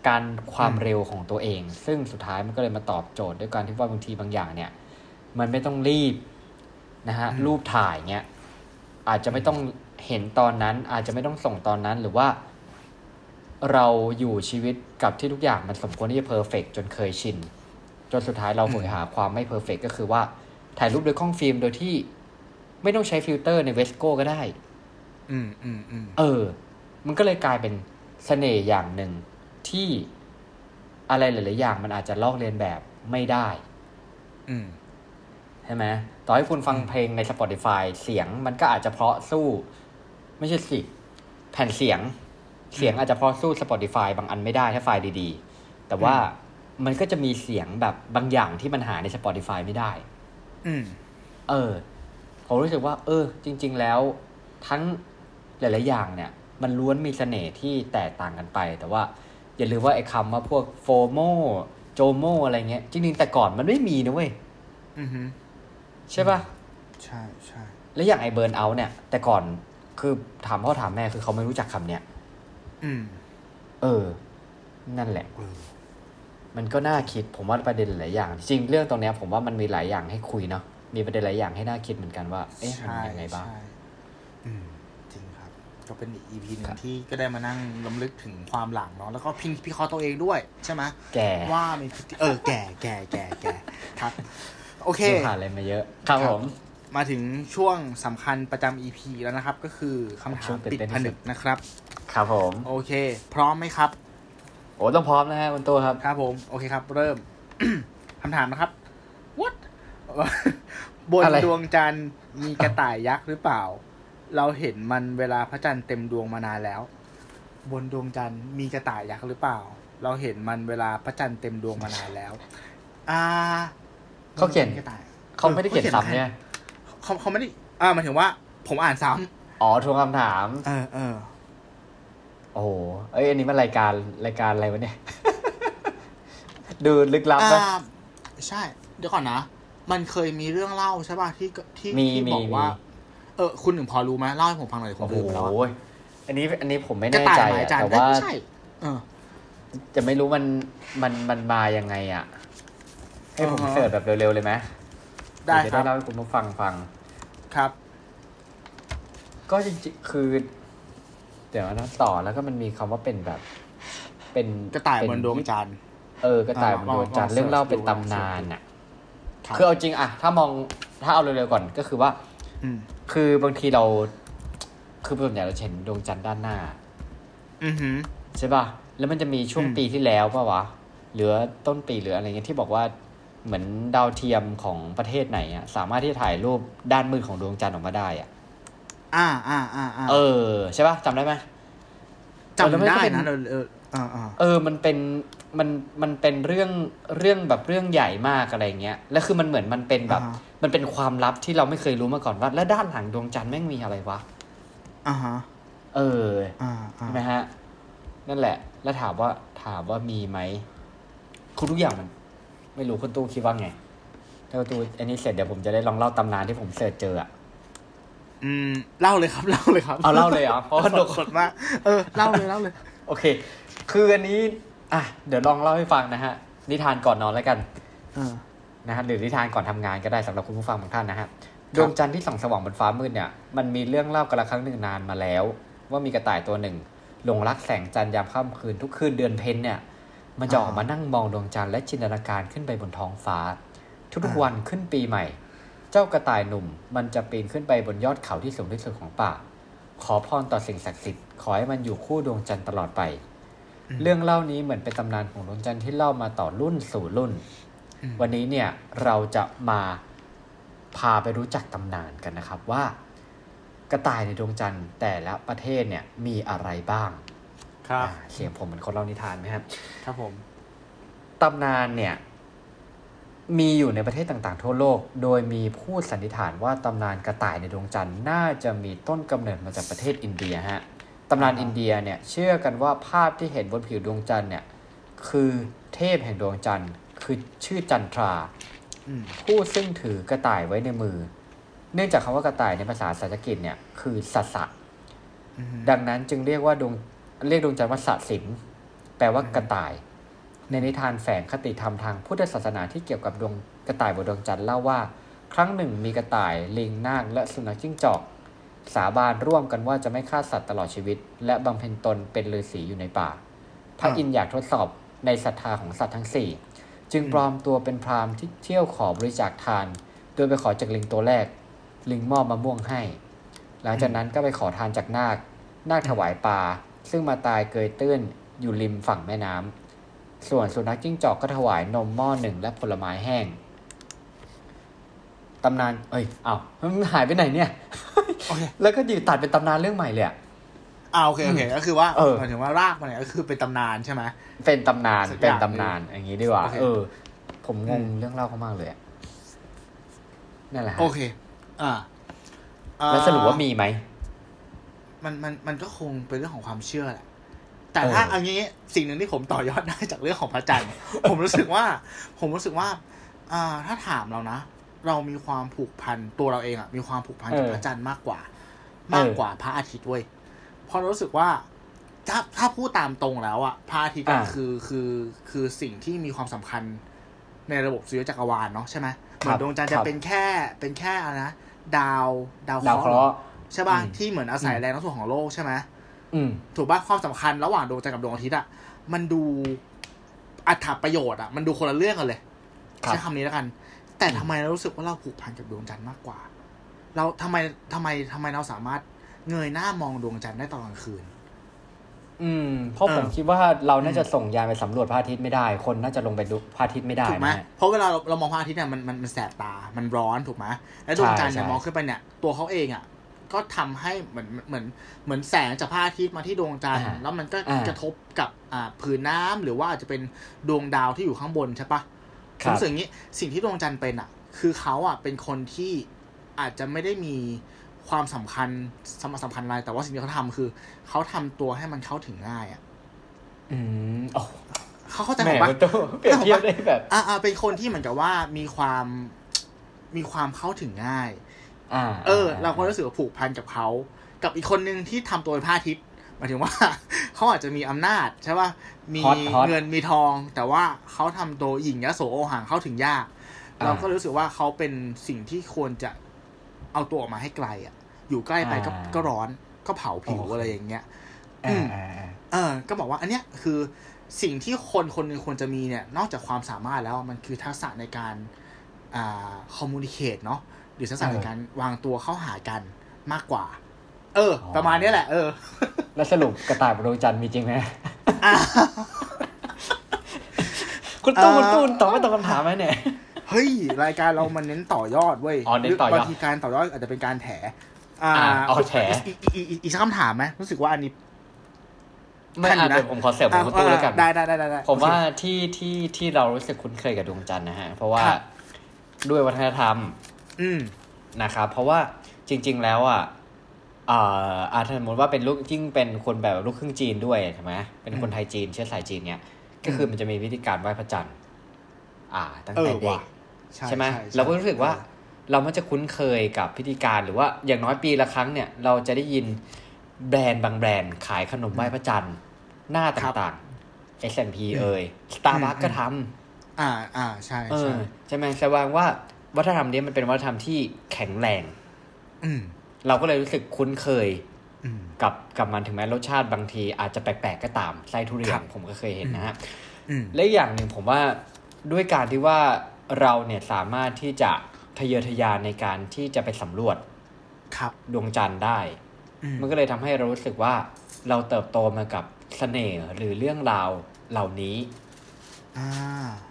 การความอืมเร็วของตัวเอง ซึ่งสุดท้ายมันก็เลยมาตอบโจทย์ด้วยการที่ว่าบางทีบางอย่างเนี่ย มันไม่ต้องรีบนะฮะรูปถ่ายเงี้ยอาจจะไม่ต้องเห็นตอนนั้น อาจจะไม่ต้องส่งตอนนั้นหรือว่า เราอยู่ชีวิตกับที่ทุกอย่างมันสมควรที่จะ perfect จนเคยชิน จนสุดท้ายเราโหยหาความไม่ perfect ก็คือว่าถ่ายรูปโดยกล้องฟิล์มโดยที่ ไม่ต้องใช้ฟิลเตอร์ใน VSCO ก็ได้ อืมอืมอืมเออ มันก็เลยกลายเป็นเสน่ห์อย่างหนึ่งที่อะไรหลาย ๆ อย่างมันอาจจะลอกเลียนแบบไม่ได้ อืมใช่ไหมต่อให้คุณฟังเพลงใน Spotify เสียงมันก็อาจจะเพราะสู้ ไม่ใช่สิ แผ่นเสียง เสียงอาจจะพอสู้ Spotify บางอันไม่ได้ถ้าไฟล์ดี ๆ แต่ว่ามันก็จะมีเสียงแบบบางอย่างที่มันหาใน Spotify ไม่ได้ อืม เออ ผมรู้สึกว่า เออ จริง ๆ แล้วทั้งหลาย ๆ อย่างเนี่ย มันล้วนมีเสน่ห์ที่แตกต่างกันไป แต่ว่าอย่าลืมว่าไอ้คำว่าพวกโฟโมโจโมอะไรเงี้ย จริง ๆ แต่ก่อนมันไม่มีนะเว้ยอือฮึใช่ปะใช่ใช่แล้วอย่างไอ้เบิร์นเอาเนี่ย แต่ก่อนคือถามพ่อถามแม่คือเขาไม่รู้จักคำเนี้ยอืม เออ นั่นแหละเออมันก็น่าคิดผมว่าประเด็นหลายอย่าง จริงเรื่องตรงเนี้ย ผมว่ามันมีหลายอย่างให้คุยเนาะ มีประเด็นหลายอย่างให้น่าคิดเหมือนกันว่า เอ๊ะมันใช่ยังไงบ้างใช่อืมจริงครับ ก็เป็นอีก EP หนึ่ครังบที่ก็ได้มานั่งล้ำลึกถึงความหลังเนาะแล้วก็พิงพิเคราะห์ตัวเองด้วย ใช่ไหมแก่ว่ามีพฤติเออ แก่แก่แก่แก่ครับ โอเคดูผ่านอะไรมาเยอะครับครับผม มาถึงช่วงสำคัญประจำ EP แล้วนะครับ ก็คือคำถาช่วมงตื่นปิดเต้นที่ผสุนึดกนะครับ ครับผม โอเค พร้อมไหมครับ โอ้ต้องพร้อมนะฮะคุณตัวครับ ครับผม โอเคครับ เริ่มคำถามนะครับ what บนอะไร ดวงจันทร์มีกระต่ายยักษ์หรือเปล่า เราเห็นมันเวลาพระจันทร์เต็มดวงมานานแล้ว บนดวงจันทร์มีกระต่ายยักษ์หรือเปล่า เราเห็นมันเวลาพระจันทร์เต็มดวงมานานแล้ว อ่าเขาเขียน กระต่าย เขาไม่ได้เขียนซ้ำเนี่ย เขาเขาไม่ได้ อ่าหมายถึงว่า ผมอ่านซ้อ๋อทวงคำถามำเออเออ โอ้โห เอ้ย อันนี้มันรายการรายการอะไรวะเนี่ย ดูลึกลับอ่าปะใช่ เดี๋ยวก่อนนะ มันเคยมีเรื่องเล่าใช่ป่ะที่ที่มีที่มีบอกว่ามีเออ คุณหนึ่งพอรู้ไหมเล่าให้ผมฟังหน่อยผมโอ้โหลืมไปแล้วอะอันนี้อันนี้ผมไม่กระแน่ต่ายใจหมายอะจันทแต่ร์เอ้ยว่าไม่ใช่เออ จะไม่รู้มันมันมันมายังไงอะ ให้ผมอ่าฮะเสิร์ชแบบเร็วๆเลยไหมได้เยวคจะรับได้เล่าให้คุณผู้ฟังฟังครับ ก็จริงๆคือ เดี๋ยวนะต่อแล้วก็มันมีคำว่าเป็นแบบ เป็นกระต่ายเป็บนดวงจันทร์เออกระต่ายบนดวงจันทร์ลองเรื่องเล่าลองเป็นดูตำนานอะ ครับคือเอาจริงอะถ้ามองถ้าเอาเร็วๆก่อนก็คือว่า อืมคือบางทีเรา คือส่วนใหญ่เราจะเห็นดวงจันทร์ด้านหน้า อือหือ ใช่ป่ะ แล้วมันจะมีช่วงอืม ปีที่แล้วป่ะวะ หรือต้นปีหรืออะไรเงี้ยที่บอกว่าเหมือนดาวเทียมของประเทศไหนอะสามารถที่จะถ่ายรูปด้านมืดของดวงจันทร์ออกมาได้อะอ่าอ่าอ่าอ่าเออ ใช่ป่ะจำได้ไหม จำแล้วมันก็ได้เป็นนะเออเอออ่าอ่า เออมันเป็นมันมันเป็นเรื่องเรื่องแบบเรื่องใหญ่มากอะไรเงี้ยแล้วคือมันเหมือนมันเป็นแบบอ่าฮะมันเป็นความลับที่เราไม่เคยรู้มาก่อนว่า แล้วด้านหลังดวงจันทร์แม่งมีอะไรวะอ่าฮะเอออ่าอ่าใช่ไหมฮะ นั่นแหละ แล้วถามว่าถามว่ามีไหมคือทุกอย่างมัน ไม่รู้คุณตู้คิดว่าไงถ้าคุณตู้อันนี้เสร็จเดี๋ยวผมจะได้ลองเล่าตำนานที่ผมเสิร์ชเจออะอืมเล่าเลยครับเล่าเลยครับเอาเล่าเลยเหรอเพราะว่าสดสดมากเออเล่าเลยเล่าเลย โอเค คืออันนี้ อะ เดี๋ยวลองเล่าให้ฟังนะฮะ นิทานก่อนนอนแล้วกันเออนะฮะหรือนิทานก่อนทำงานก็ได้สำหรับคุณผู้ฟังบางท่านนะฮะดวงจันทร์ที่ส่องสว่างบนฟ้ามืดเนี่ย มันมีเรื่องเล่ากันละครั้งหนึ่งนานมาแล้ว ว่ามีกระต่ายตัวหนึ่งหลงรักแสงจันทร์ยามค่ำคืนทุกคืนเดือนเพ็ญเนี่ย มันจะออกมานั่งมองดวงจันทร์และจินตนาการขึ้นไปบนท้องฟ้า ทุกๆวันขึ้นปีใหม่ เจ้ากระต่ายหนุ่ม มันจะปีนขึ้นไปบนยอดเขาที่สูงที่สุดของป่า ขอพรต่อสิ่งศักดิ์สิทธิ์ขอให้มันอยู่คู่ดวงจันทร์ตลอดไปอืม เรื่องเล่านี้เหมือนเป็นตำนานของดวงจันทร์ที่เล่ามาต่อรุ่นสู่รุ่นอืมวันนี้เนี่ยเราจะมาพาไปรู้จักตำนานกันนะครับว่ากระต่ายในดวงจันทร์แต่ละประเทศเนี่ยมีอะไรบ้าง ครับอ่าเสียงผมเหมือนคนเล่านิทานไหมครับ ครับผมตำนานเนี่ยมีอยู่ในประเทศต่างๆ ทั่วโลก โดยมีผู้สันนิษฐานว่าตำนานกระต่ายในดวงจันทร์น่าจะมีต้นกำเนิดมาจากประเทศอินเดียฮะตำนานอินเดียเนี่ยเชื่อกันว่าภาพที่เห็นบนผิวดวงจันทร์เนี่ยคือเทพแห่งดวงจันทร์ คือชื่อจันทราผู้ซึ่งถือกระต่ายไว้ในมือ เนื่องจากคำว่ากระต่ายในภาษาสันสกฤตเนี่ยคือสัสสะดังนั้นจึงเรียกว่าดวงเรียกดวงจันทร์ว่าสัสินแปลว่ากระต่าย ในนิทานแฝงคติธรรมทางพุทธศาสนาที่เกี่ยวกับดวงกระต่ายบนดวงจันทร์เล่าว่า ครั้งหนึ่งมีกระต่ายลิงนาคและสุนัขจิ้งจอก สาบานร่วมกันว่าจะไม่ฆ่าสัตว์ตลอดชีวิต และบำเพ็ญตนเป็นฤาษีอยู่ในป่า พระอินทร์อยากทดสอบในศรัทธาของสัตว์ทั้งสี่จึงปลอมตัวเป็นพราหมณ์ที่เที่ยวขอบริจาคทาน โดยไปขอจากลิงตัวแรก ลิงมอบมะม่วงให้ หลังจากนั้นก็ไปขอทานจากนาค นาคถวายปลาซึ่งมาตายเกยตื้นอยู่ริมฝั่งแม่น้ำส่วนสุนัขจิ้งจอกก็ถวายนมหม้อหนึ่งและผลไม้แห้ง ตำนาน เอ้ยเอ้ามันหายไปไหนเนี่ยโอเคแล้วก็อยู่ตัดเป็นตำนานเรื่องใหม่เลยอะอ่าโอเคโอเคก็คือว่าเออหมายถึงว่ารากมันเนี่ยก็คือเป็นตำนานใช่ไหมเป็นตำนานสักอย่างเป็นตำนานอย่างนี้ดีกว่าโอเคเออ ผมงงอืมเรื่องเล่าเขามากเลยอะนั่นแหละฮะโอเคอ่าอ่าแล้วสรุปว่ามีไหมมันมันมันก็คงเป็นเรื่องของความเชื่อแหละแต่ถ้าเออเอันนี้สิ่งหนึ่งที่ผมต่อยอดได้จากเรื่องของพระจันทร์ผมรู้สึกว่า ผมรู้สึกว่าอ่าถ้าถามเรานะ เรามีความผูกพันตัวเราเองอะมีความผูกพันกับเออพระจันทร์มากกว่า มากกว่าพระอาทิตย์เว้ยเพราะรู้สึกว่าถ้าถ้าพูดตามตรงแล้วอะพระอาทิตย์อะคือคือคือสิ่งที่มีความสำคัญในระบบสุริยะจักรวาลเนาะใช่ไหมเหมือนดวงจันทร์จะเป็นแค่เป็นแค่อะไรนะดาวดาวดาวเคเคราะราะห์ห์ใช่ป่ะอืมที่เหมือนอาศัยอืมแรงโน้มถ่วงของโลกใช่ไหมอืมถูกป่ะความสำคัญระหว่างดวงจันทร์กับดวงอาทิตย์อะมันดูอัตประโยชน์อะมันดูคนละเรื่องกันเลยครับใช้คำนี้แล้วกัน แต่อืมทำไมเรารู้สึกว่าเราผูกพันกับดวงจันทร์มากกว่า เราทำไมทำไมทำไมเราสามารถเงยหน้ามองดวงจันทร์ได้ตอนกลางคืน อืม เพราะเออผมคิดว่าเราน่าจะส่งยานไปสำรวจพระอาทิตย์ไม่ได้ คนน่าจะลงไปดูพระอาทิตย์ไม่ได้ถูกไหมนะฮะเพราะเวลาเราเรามองพระอาทิตย์เนี่ยมันมันมันแสบตา มันร้อนถูกไหมแล้วดวงจันทร์เนี่ยใช่มองขึ้นไปเนี่ย ตัวเขาเองอะก็ทำให้เหมือนเหมือนเหมือนแสงจากพระอาทิตย์มาที่ดวงจันทร์อ่าแล้วมันก็อ่ากระทบกับอ่าผืนน้ำหรือว่าอาจจะเป็นดวงดาวที่อยู่ข้างบนใช่ปะค ผรับมรู้สึกอย่างนี้สิ่งที่ดวงจันทร์เป็นอะ คือเขาอะเป็นคนที่อาจจะไม่ได้มีความสำคัญสำสำคัญอะไรแต่ว่าสิ่งที่เขาทำคือ เขาทำตัวให้มันเข้าถึงง่ายอะ อืมโอ้เขาเข้าใจแหผมมปะมันต้องเปรียบเทียบได้แบบอ่าอ่าเป็นคนที่เหมือนกับว่ามีความมีความเข้าถึงง่าย อ่า เออ เราก็รู้สึกว่าผูกพันกับเขา กับอีกคนนึงที่ทำตัวเป็นพระอาทิตย์ หมายถึงว่า เขาอาจจะมีอำนาจใช่ป่ะมีฮอตฮอตเงินมีทอง แต่ว่าเขาทำตัวหญิงยโสโอหังเข้าถึงยากอ่าเราก็รู้สึกว่าเขาเป็นสิ่งที่ควรจะเอาตัวออกมาให้ไกลอะ อยู่ใกล้ไปก็อ่าก็ร้อนก็เผาผิวโอเคอะไรอย่างเงี้ยอ่าอืมอ่าอ่าเออ ก็บอกว่า อันเนี้ยคือสิ่งที่คนคนหนึ่งควรจะมีเนี่ย นอกจากความสามารถแล้วมันคือทักษะในการอ่าคอมมูนิเคตเนาะหรือทักษะในการวางตัวเข้าหากันมากกว่า เออ ประมาณเนี้ยแหละ เออ แล้วสรุปกระต่ายบนดวงจันทร์มีจริงไหมอะคุณตู้เอ่อคุณตู้ตอบไม่ตรงคำถามไหมเนี่ย เฮ้ย รายการเรามันเน้นต่อยอดเว้ยอ๋อเน้นต่อยอดบางทีการต่อยอดอาจจะเป็นการแถ อ่าอ่าเอาแถอีกอีกอีกอีกสักคำถามไหมรู้สึกว่าอันนี้ไม่ท่านอยู่อะนะเดี๋ยวผมขอเสริมของคุณตู้แล้วกันได้ได้ได้ได้ได้ผมว่าที่ที่ที่เรารู้สึกคุ้นเคยกับดวงจันทร์นะฮะ เพราะว่าครับด้วยวัฒนธรรม อืมนะครับ เพราะว่าจริง ๆ แล้วอะ อ่าอาถ้าสมมติว่าเป็นลูกยิ่งเป็นคนแบบลูกครึ่งจีนด้วยใช่ไหมเป็นคนไทยจีนเชื้อสายจีนเนี่ยก็คือมันจะมีวิธีการไหว้พระจันทร์ อ่า ตั้งเอแต่อเด็ว่ะกใช่ใช่ไหมใช่เราก็รู้สึกว่า เรามันจะคุ้นเคยกับพิธีการหรือว่าอย่างน้อยปีละครั้งเนี่ย เราจะได้ยินแบรนด์บางแบรนด์ขายขนมไหว้พระจันทร์หน้าต่างๆ S&P เอ่ย Starbucks ก็ทำอ่าอ่าใช่เอใช่อใช่ไหมแสดงว่าวัฒนธรรมนี้มันเป็นวัฒนธรรมที่แข็งแรง อืม เราก็เลยรู้สึกคุ้นเคยอืมกับกับมันถึงแม้รสชาติบางทีอาจจะแปลกๆก็ตามไส้ทุเรียครันบผมก็เคยเห็นนะฮะอืมและอีกอย่างหนึ่งผมว่าด้วยการที่ว่าเราเนี่ยสามารถที่จะทะเยอทะยานในการที่จะไปสำรวจครับดวงจันทร์ได้อืมมันก็เลยทำให้เรารู้สึกว่าเราเติบโตมากับเสน่ห์หรือเรื่องราวเหล่านี้อ่า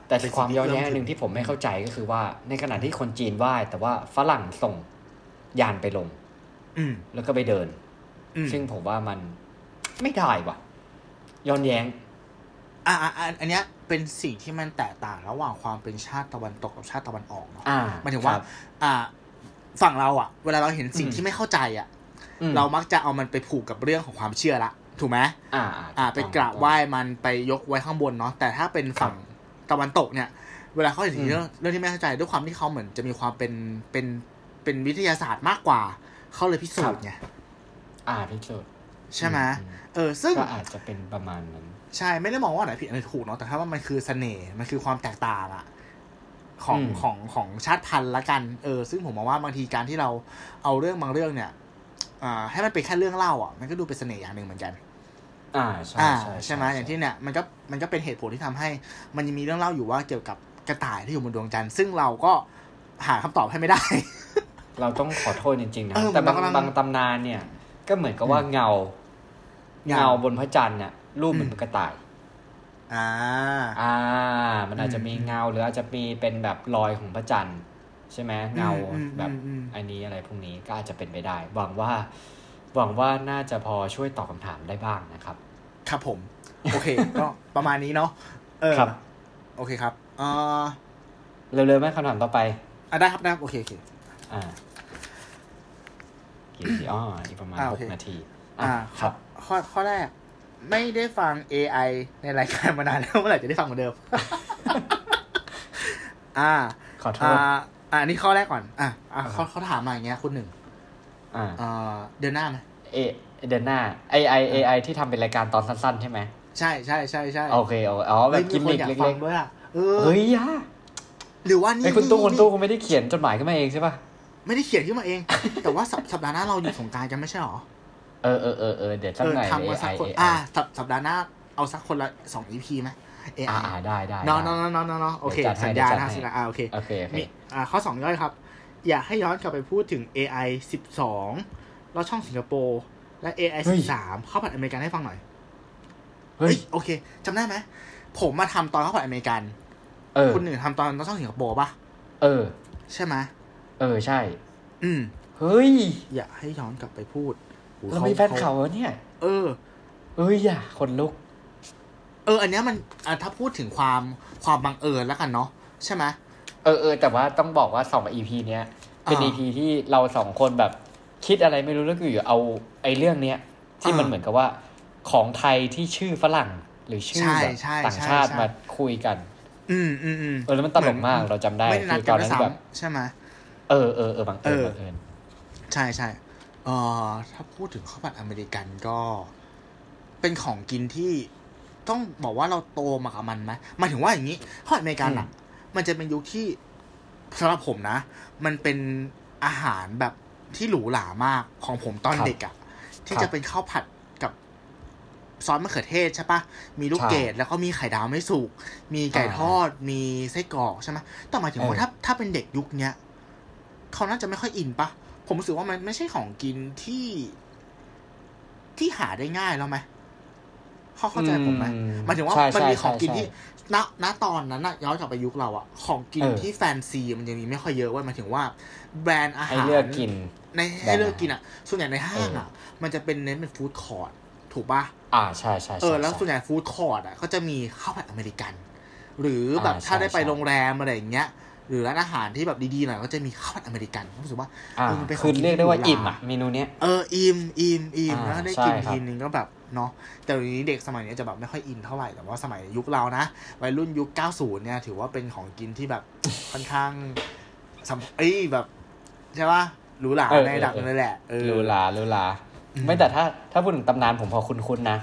แต่เป็นสิ่งความที่ย้อนแย้งเอื้อมอันหนึ่งที่ผมไม่เข้าใจก็คือว่าในขณะที่คนจีนไหว้แต่ว่าฝรั่งส่งยานไปลงอืม แล้วก็ไปเดินอืมซึ่งผมว่ามันไม่ได้ว่ะย้อนแย้งอ่าอ่าอ่าอันเนี้ยเป็นสิ่งที่มันแตกต่างระหว่างความเป็นชาติตะวันตกกับชาติตะวันออกเนาะอ่าหมายถึงว่าครับอ่า ฝั่งเราอะ เวลาเราเห็นสิ่งอืมที่ไม่เข้าใจอะอืมเรามักจะเอามันไปผูกกับเรื่องของความเชื่อละถูกไหมอ่า อ่าถูไปต้องกราบไหว้มันไปยกไว้ข้างบนเนาะ แต่ถ้าเป็นฝั่งตะวันตกเนี่ย เวลาเขาเห็นอืมเรื่องเรื่องที่ไม่เข้าใจด้วยความที่เขาเหมือนจะมีความเป็นเป็นเป็นวิทยาศาสตร์มากกว่า เขาเลยพิสูจน์ไงอ่าพิสูจน์ใช่ไหมอืมเออ ซึ่งก็อาจจะเป็นประมาณนั้น ใช่ไม่ได้มองว่าอันไหนผิดอันไหนถูกเนาะแต่ถ้าว่ามันคือเสน่ห์มันคือความแตกต่างอะของอืมของของชาติพันธุ์ละกันเออ ซึ่งผมมองว่าบางทีการที่เราเอาเรื่องบางเรื่องเนี่ยอ่าให้มันเป็นแค่เรื่องเล่าอะมันก็ดูเป็นเสน่ห์อย่างหนึ่งเหมือนกัน อ่าใช่อ่าใช่ใช่ไหมอย่างที่เนี่ยมันก็มันก็เป็นเหตุผลที่ทำให้ มันยังมีเรื่องเล่าอยู่ว่าเกี่ยวกับกระต่ายที่อยู่บนดวงจันทร์ซึ่งเราก็หาคำตอบให้ไม่ได้ เราต้องขอโทษจริงๆนะ เออแต่บางมันกำลังบางตำนานเนี่ย ก็เหมือนกับว่าเงา เงา เงาบนพระจันทร์เนี่ยรูปเหมือนอืมกระต่าย อ่า อ่า มันอาจจะมีอืมเงาหรืออาจจะมีเป็นแบบรอยของพระจันทร์ใช่ไหมเงาอืมแบบอืมอืม อันนี้อะไรพวกนี้ก็อาจจะเป็นไปได้หวังว่าหวังว่าน่าจะพอช่วยตอบคำถามได้บ้างนะครับ ครับผม โอเค ก็ประมาณนี้เนาะเออครับ โอเคครับเอ่อเร็วๆไหมคำถามต่อไป อะได้ครับได้ครับโอเคโอเค อ่ากี่นาทีอ๋ออีกประมาณอ่าหโอกเค นาทีอ่าครับ ข้อข้อแรก ไม่ได้ฟัง AI ในรายการมานานแล้วเมื่อไหร่จะได้ฟังเหมือนเดิม อ่าขอโทอ่าษอ่าอันนี้ข้อแรกก่อน อะอะอ่าเขาเขาถามมาอย่างเงี้ยคุณหนึ่งอ่าเอ่อเดือนหน้าไหมเอเดือนหน้า AI AI ที่ทำเป็นรายการตอนสั้น ๆ ใช่ไหมใช่ใช่ใช่ใช่โอเคโอเคอ๋อแบบเฮ้ยกิมคนมิกอยากเล็ฟักงด้วยอะเออๆเฮ้ยย่าหรือว่านี่ไอ้คุณตู้นี่คุณตู้คงไม่ได้เขียนจดหมายขึ้นมาเองใช่ป่ะ ไม่ได้เขียนขึ้นมาเอง แต่ว่าสัปสัปดาห์หน้าเราอยู่สงกรารกันไม่ใช่หรอ เออเออเออเออเดี๋ยวสักเออหน่อยทำมาสัก AI คน AI อ่าสัปสัปดาห์หน้าเอาสักคนละสองอีพีไหม AI อ่าอ่าได้ได้เนาะได้เนาะเนาะเนาะเนาะโอเคเดี๋ยวจัดให้สัญญาเดี๋ยวจัดนะให้สัญญาอ่าโอเคโอเคโอเคมีอ่าข้อสองย่อยครับ อยากให้ย้อนกลับไปพูดถึง AI สิบสองแล้วช่องสิงคโปร์และ AI สิบสามข้าวผัดอเมริกันให้ฟังหน่อย เฮ้ย โอเคจำได้ไหม ผมมาทำตอนข้าวผัดอเมริกันเออคุณหนึ่งทำตอนตอนช่องสิงคโปร์ป่ะ เออ ใช่ไหมเออใช่ อืมเฮ้ย อยากให้ย้อนกลับไปพูดโอ้เราขมีแฟนเขาเหรอเนี่ย เออ เอ้ยอย่าคนลุก เออ อันเนี้ยมันอะถ้าพูดถึงความความบังเอิญแล้วกันเนาะใช่ไหมเออเออแต่ว่าต้องบอกว่าสอง EP เนี้ยเป็นอ่า EP ที่เราสองคนแบบ คิดอะไรไม่รู้แล้วก็อยู่เอาไอ้เรื่องเนี้ย ที่มันอ่าเหมือนกับว่า ของไทยที่ชื่อฝรั่ง หรือชื่อใช่แบบใช่ต่างใช่ชาติใช่มาคุยกัน อืมอืมอืมเออแล้วมันตลกมากเหมือนเราจำได้ไม่ได้นัดคือกัตอนนด้วยนั้นแบบซ้ำใช่ไหม เออเออเออบังเอิญเออบังเอิญใช่ใช่เอ่อถ้าพูดถึงข้าวผัดอเมริกันก็ เป็นของกินที่ต้องบอกว่าเราโตมากับมันไหมหมายถึงว่าอย่างนี้ข้าวผัดอเมริกันอะ มันจะเป็นยุคที่สำหรับผมนะ มันเป็นอาหารแบบที่หรูหรามากของผมตอนเด็กอะ ที่จะเป็นข้าวผัดกับซอสมะเขือเทศใช่ปะมีลูกเกดแล้วก็มีไข่ดาวไม่สุก มีไก่ทอดมีไส้กรอกใช่ไหมแต่หมายถึงว่าถ้าถ้าเป็นเด็กยุคเนี้ย เขาน่าจะไม่ค่อยอินปะผมรู้สึกว่ามันไม่ใช่ของกินที่ที่หาได้ง่ายแล้วไหมเขาเข้าใจผมไหมอืหมายถึงว่าใช่มันใช่มีของกินใช่ที่ณณตอนนั้นอะย้อนกลับไปยุคเราอะของกินเออที่แฟนซีมันยังมีไม่ค่อยเยอะเว่าหมายถึงว่า แบรนด์อาหารให้เลือกกิน ในแบรนด์ให้เลือกกินอะส่วนใหญ่ในห้างเอออะมันจะเป็นเน้นเป็น food court ถูกปะอ่าใช่ใช่เอใช่อแล้วใช่ส่วนใหญ่ food court อะก็จะมีข้าวผัดอเมริกัน หรือแบบอ่าถ้าได้ไปใช่โรงแรมอะไรอย่างเงี้ย หรือร้านอาหารที่แบบดีๆหน่อยก็จะมีข้าวผัดอเมริกันรู้สึกว่าอ่าเออมันเป็นของคือเรียกได้ว่าที่หรูหราอิ่มอะเมนูเนี้ยเอออิมอิมอิมอ่าแล้วได้ใช่กินครับทีนึงก็แบบเนาะแต่เดี๋ยวนี้เด็กสมัยนี้จะแบบไม่ค่อยอินเท่าไหร่แต่ว่าสมัยยุคเรานะวัยรุ่นยุค 90 เนี่ยถือว่าเป็นของกินที่แบบค่อนข้างสำเอ้ยแบบใช่ปะหรูหราเออในระดับเออนึงเลยแหละเออลูลาลูลาอืมไม่แต่ถ้าถ้าพูดถึงตำนานผมพอคุ้นๆนะ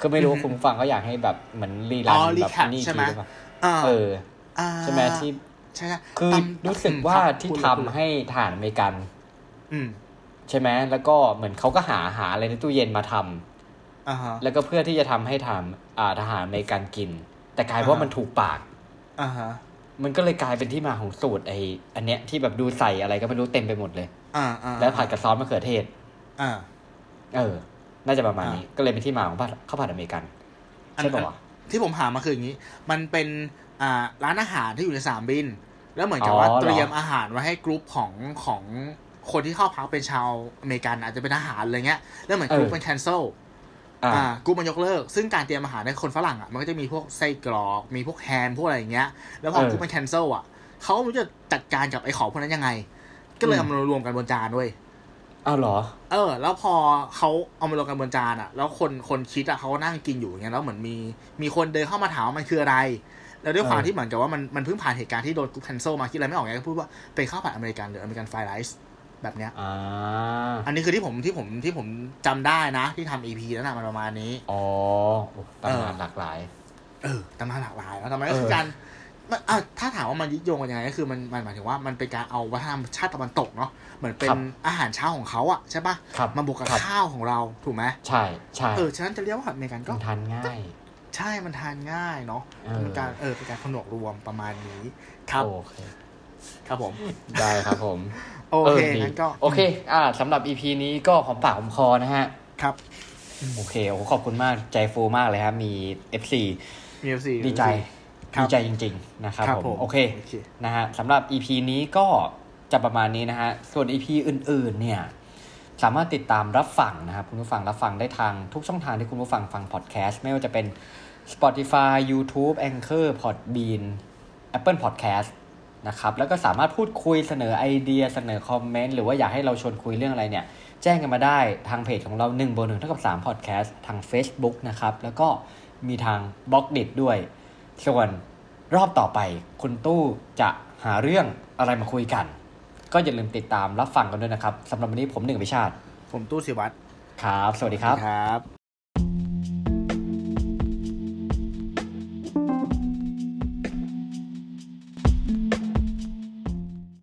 คือไม่รู้ว่าอืมคุณผู้ฟังเขาอยากให้แบบเหมือนรีรันอ๋อแบบ recap นี่ใช่ไหมทีรือเปล่าอ่าเอออ่าใช่ไหมที่ ใช่ใช่คือตำรู้สึกว่าครับที่พูดทำเลยพูดเลยให้ทหารอเมริกัน อืมใช่ไหมแล้วก็เหมือนเขาก็หาหาอะไรในตู้เย็นมาทำอ่าฮะแล้วก็เพื่อที่จะทำให้ทำอ่าทหารอเมริกันกิน แต่กลายเป็นว่าอ่ามัมันถูกปากอ่าฮะมันก็เลยกลายเป็นที่มาของสูตรไอ้อันเนี้ยที่แบบดูใส่อะไรก็ไม่รู้เต็มไปหมดเลย อ่าอ่าแล้วผัดกับซอสมะเขือเทศ อ่า เออ น่าจะประมาณอ่านี้นี้ ก็เลยเป็นที่มาของผัดข้าวผัดอเมริกันอันใช่ป่าวะที่ผมหามาคืออย่างนี้ มันเป็น อ่าร้านอาหารที่อยู่ในสนามบิน แล้วเหมือนกับว่าอ๋อเหรอเตรียมอาหารไว้ให้กรุ๊ปของของคนที่เข้าพักเป็นชาวอเมริกันอาจจะเป็นอาหารอะไรเงี้ยแล้วเหมือนกรุ๊ปมัน cancelอ่าอ่ากรุ๊ปมันยกเลิก ซึ่งการเตรียมอาหารในคนฝรั่งอะ มันก็จะมีพวกไส้กรอก มีพวกแฮม พวกอะไรอย่างเงี้ย แล้วพอเออกรุ๊ปมัน cancel อะ เขาไม่รู้จะจัดการกับไอ้ของพวกนั้นยังไง ก็เลยอืมเอามารวมกันบนจานด้วยอ้าวเหรอ เออ แล้วพอเขาเอามารวมกันบนจานอะ แล้วคนคนคิดอะเขาก็นั่งกินอยู่อย่างเงี้ย แล้วเหมือนมีมีคนเดินเข้ามาถามว่ามันคืออะไร แล้วด้วยความเออที่เหมือนกับว่ามันมันเพิ่งผ่านเหตุการณ์ที่โดนกรุ๊ป cancel มาคิดอะไรไม่ออกไงก็พูดว่าเป็นข้าวผัดอเมริกันหรือ American fried riceแบบเนี้ยอ่าอันนี้คือที่ผมที่ผมที่ผมจำได้นะที่ทำอีพีนั้นนะมันประมาณนี้ อ๋อโอ้ตำนานหลากหลาย เออตำนานหลากหลายแล้วทำไมก็เออคือการมันอะถ้าถามว่ามันยึดโยงกันยังไงก็คือมันมันหมายถึงว่ามันเป็นการเอาวัฒนธรรมชาติตะวันตกเนาะเหมือนเป็นอาหารเช้าของเขาอะใช่ปะครับมาบวกกับครับข้าวของเราถูกไหมใช่ใช่เออฉะนั้นจะเรียกว่าผัดอเมริกันก็มันทานง่าย ใช่มันทานง่ายเนาะเออ เป็นการเออเป็นการผนวกรวมประมาณนี้ ครับโอเค ครับผม ได้ครับผมโอเคดีงั้นก็โอเค อ่าสำหรับ EP นี้ก็หอมปากหอมคอนะฮะ ครับโอเคโอ้โหขอบคุณมากใจฟูมากเลยครับ มี FC มี FC ดีใจ ครับดีใจจริง ๆ นะครับครับผมผม โอเค โอเคนะฮะสำหรับ EP นี้ก็จะประมาณนี้นะฮะ ส่วน EP อื่น ๆ เนี่ยจสามารถติดตามรับฟังนะครับ คุณผู้ฟังรับฟังได้ทางทุกช่องทางที่คุณผู้ฟังฟังพอดแคสต์ ไม่ว่าจะเป็น Spotify YouTube Anchor Podbean Apple Podcast นะครับแล้วก็สามารถพูดคุยเสนอไอเดียเสนอคอมเมนต์หรือว่าอยากให้เราชวนคุยเรื่องอะไรเนี่ยแจ้งกันมาได้ทางเพจของเรา1บน1เท่ากับ3 Podcast ทาง Facebook นะครับแล้วก็มีทางบล็อกดิด้วย ส่วนรอบต่อไปคุณตู้จะหาเรื่องอะไรมาคุยกัน ก็อย่าลืมติดตามรับฟังกันด้วยนะครับสำหรับวันนี้ผมหนึ่งพิชาติ ผมตู้สิวัตรครับ สวัสดีครับครับ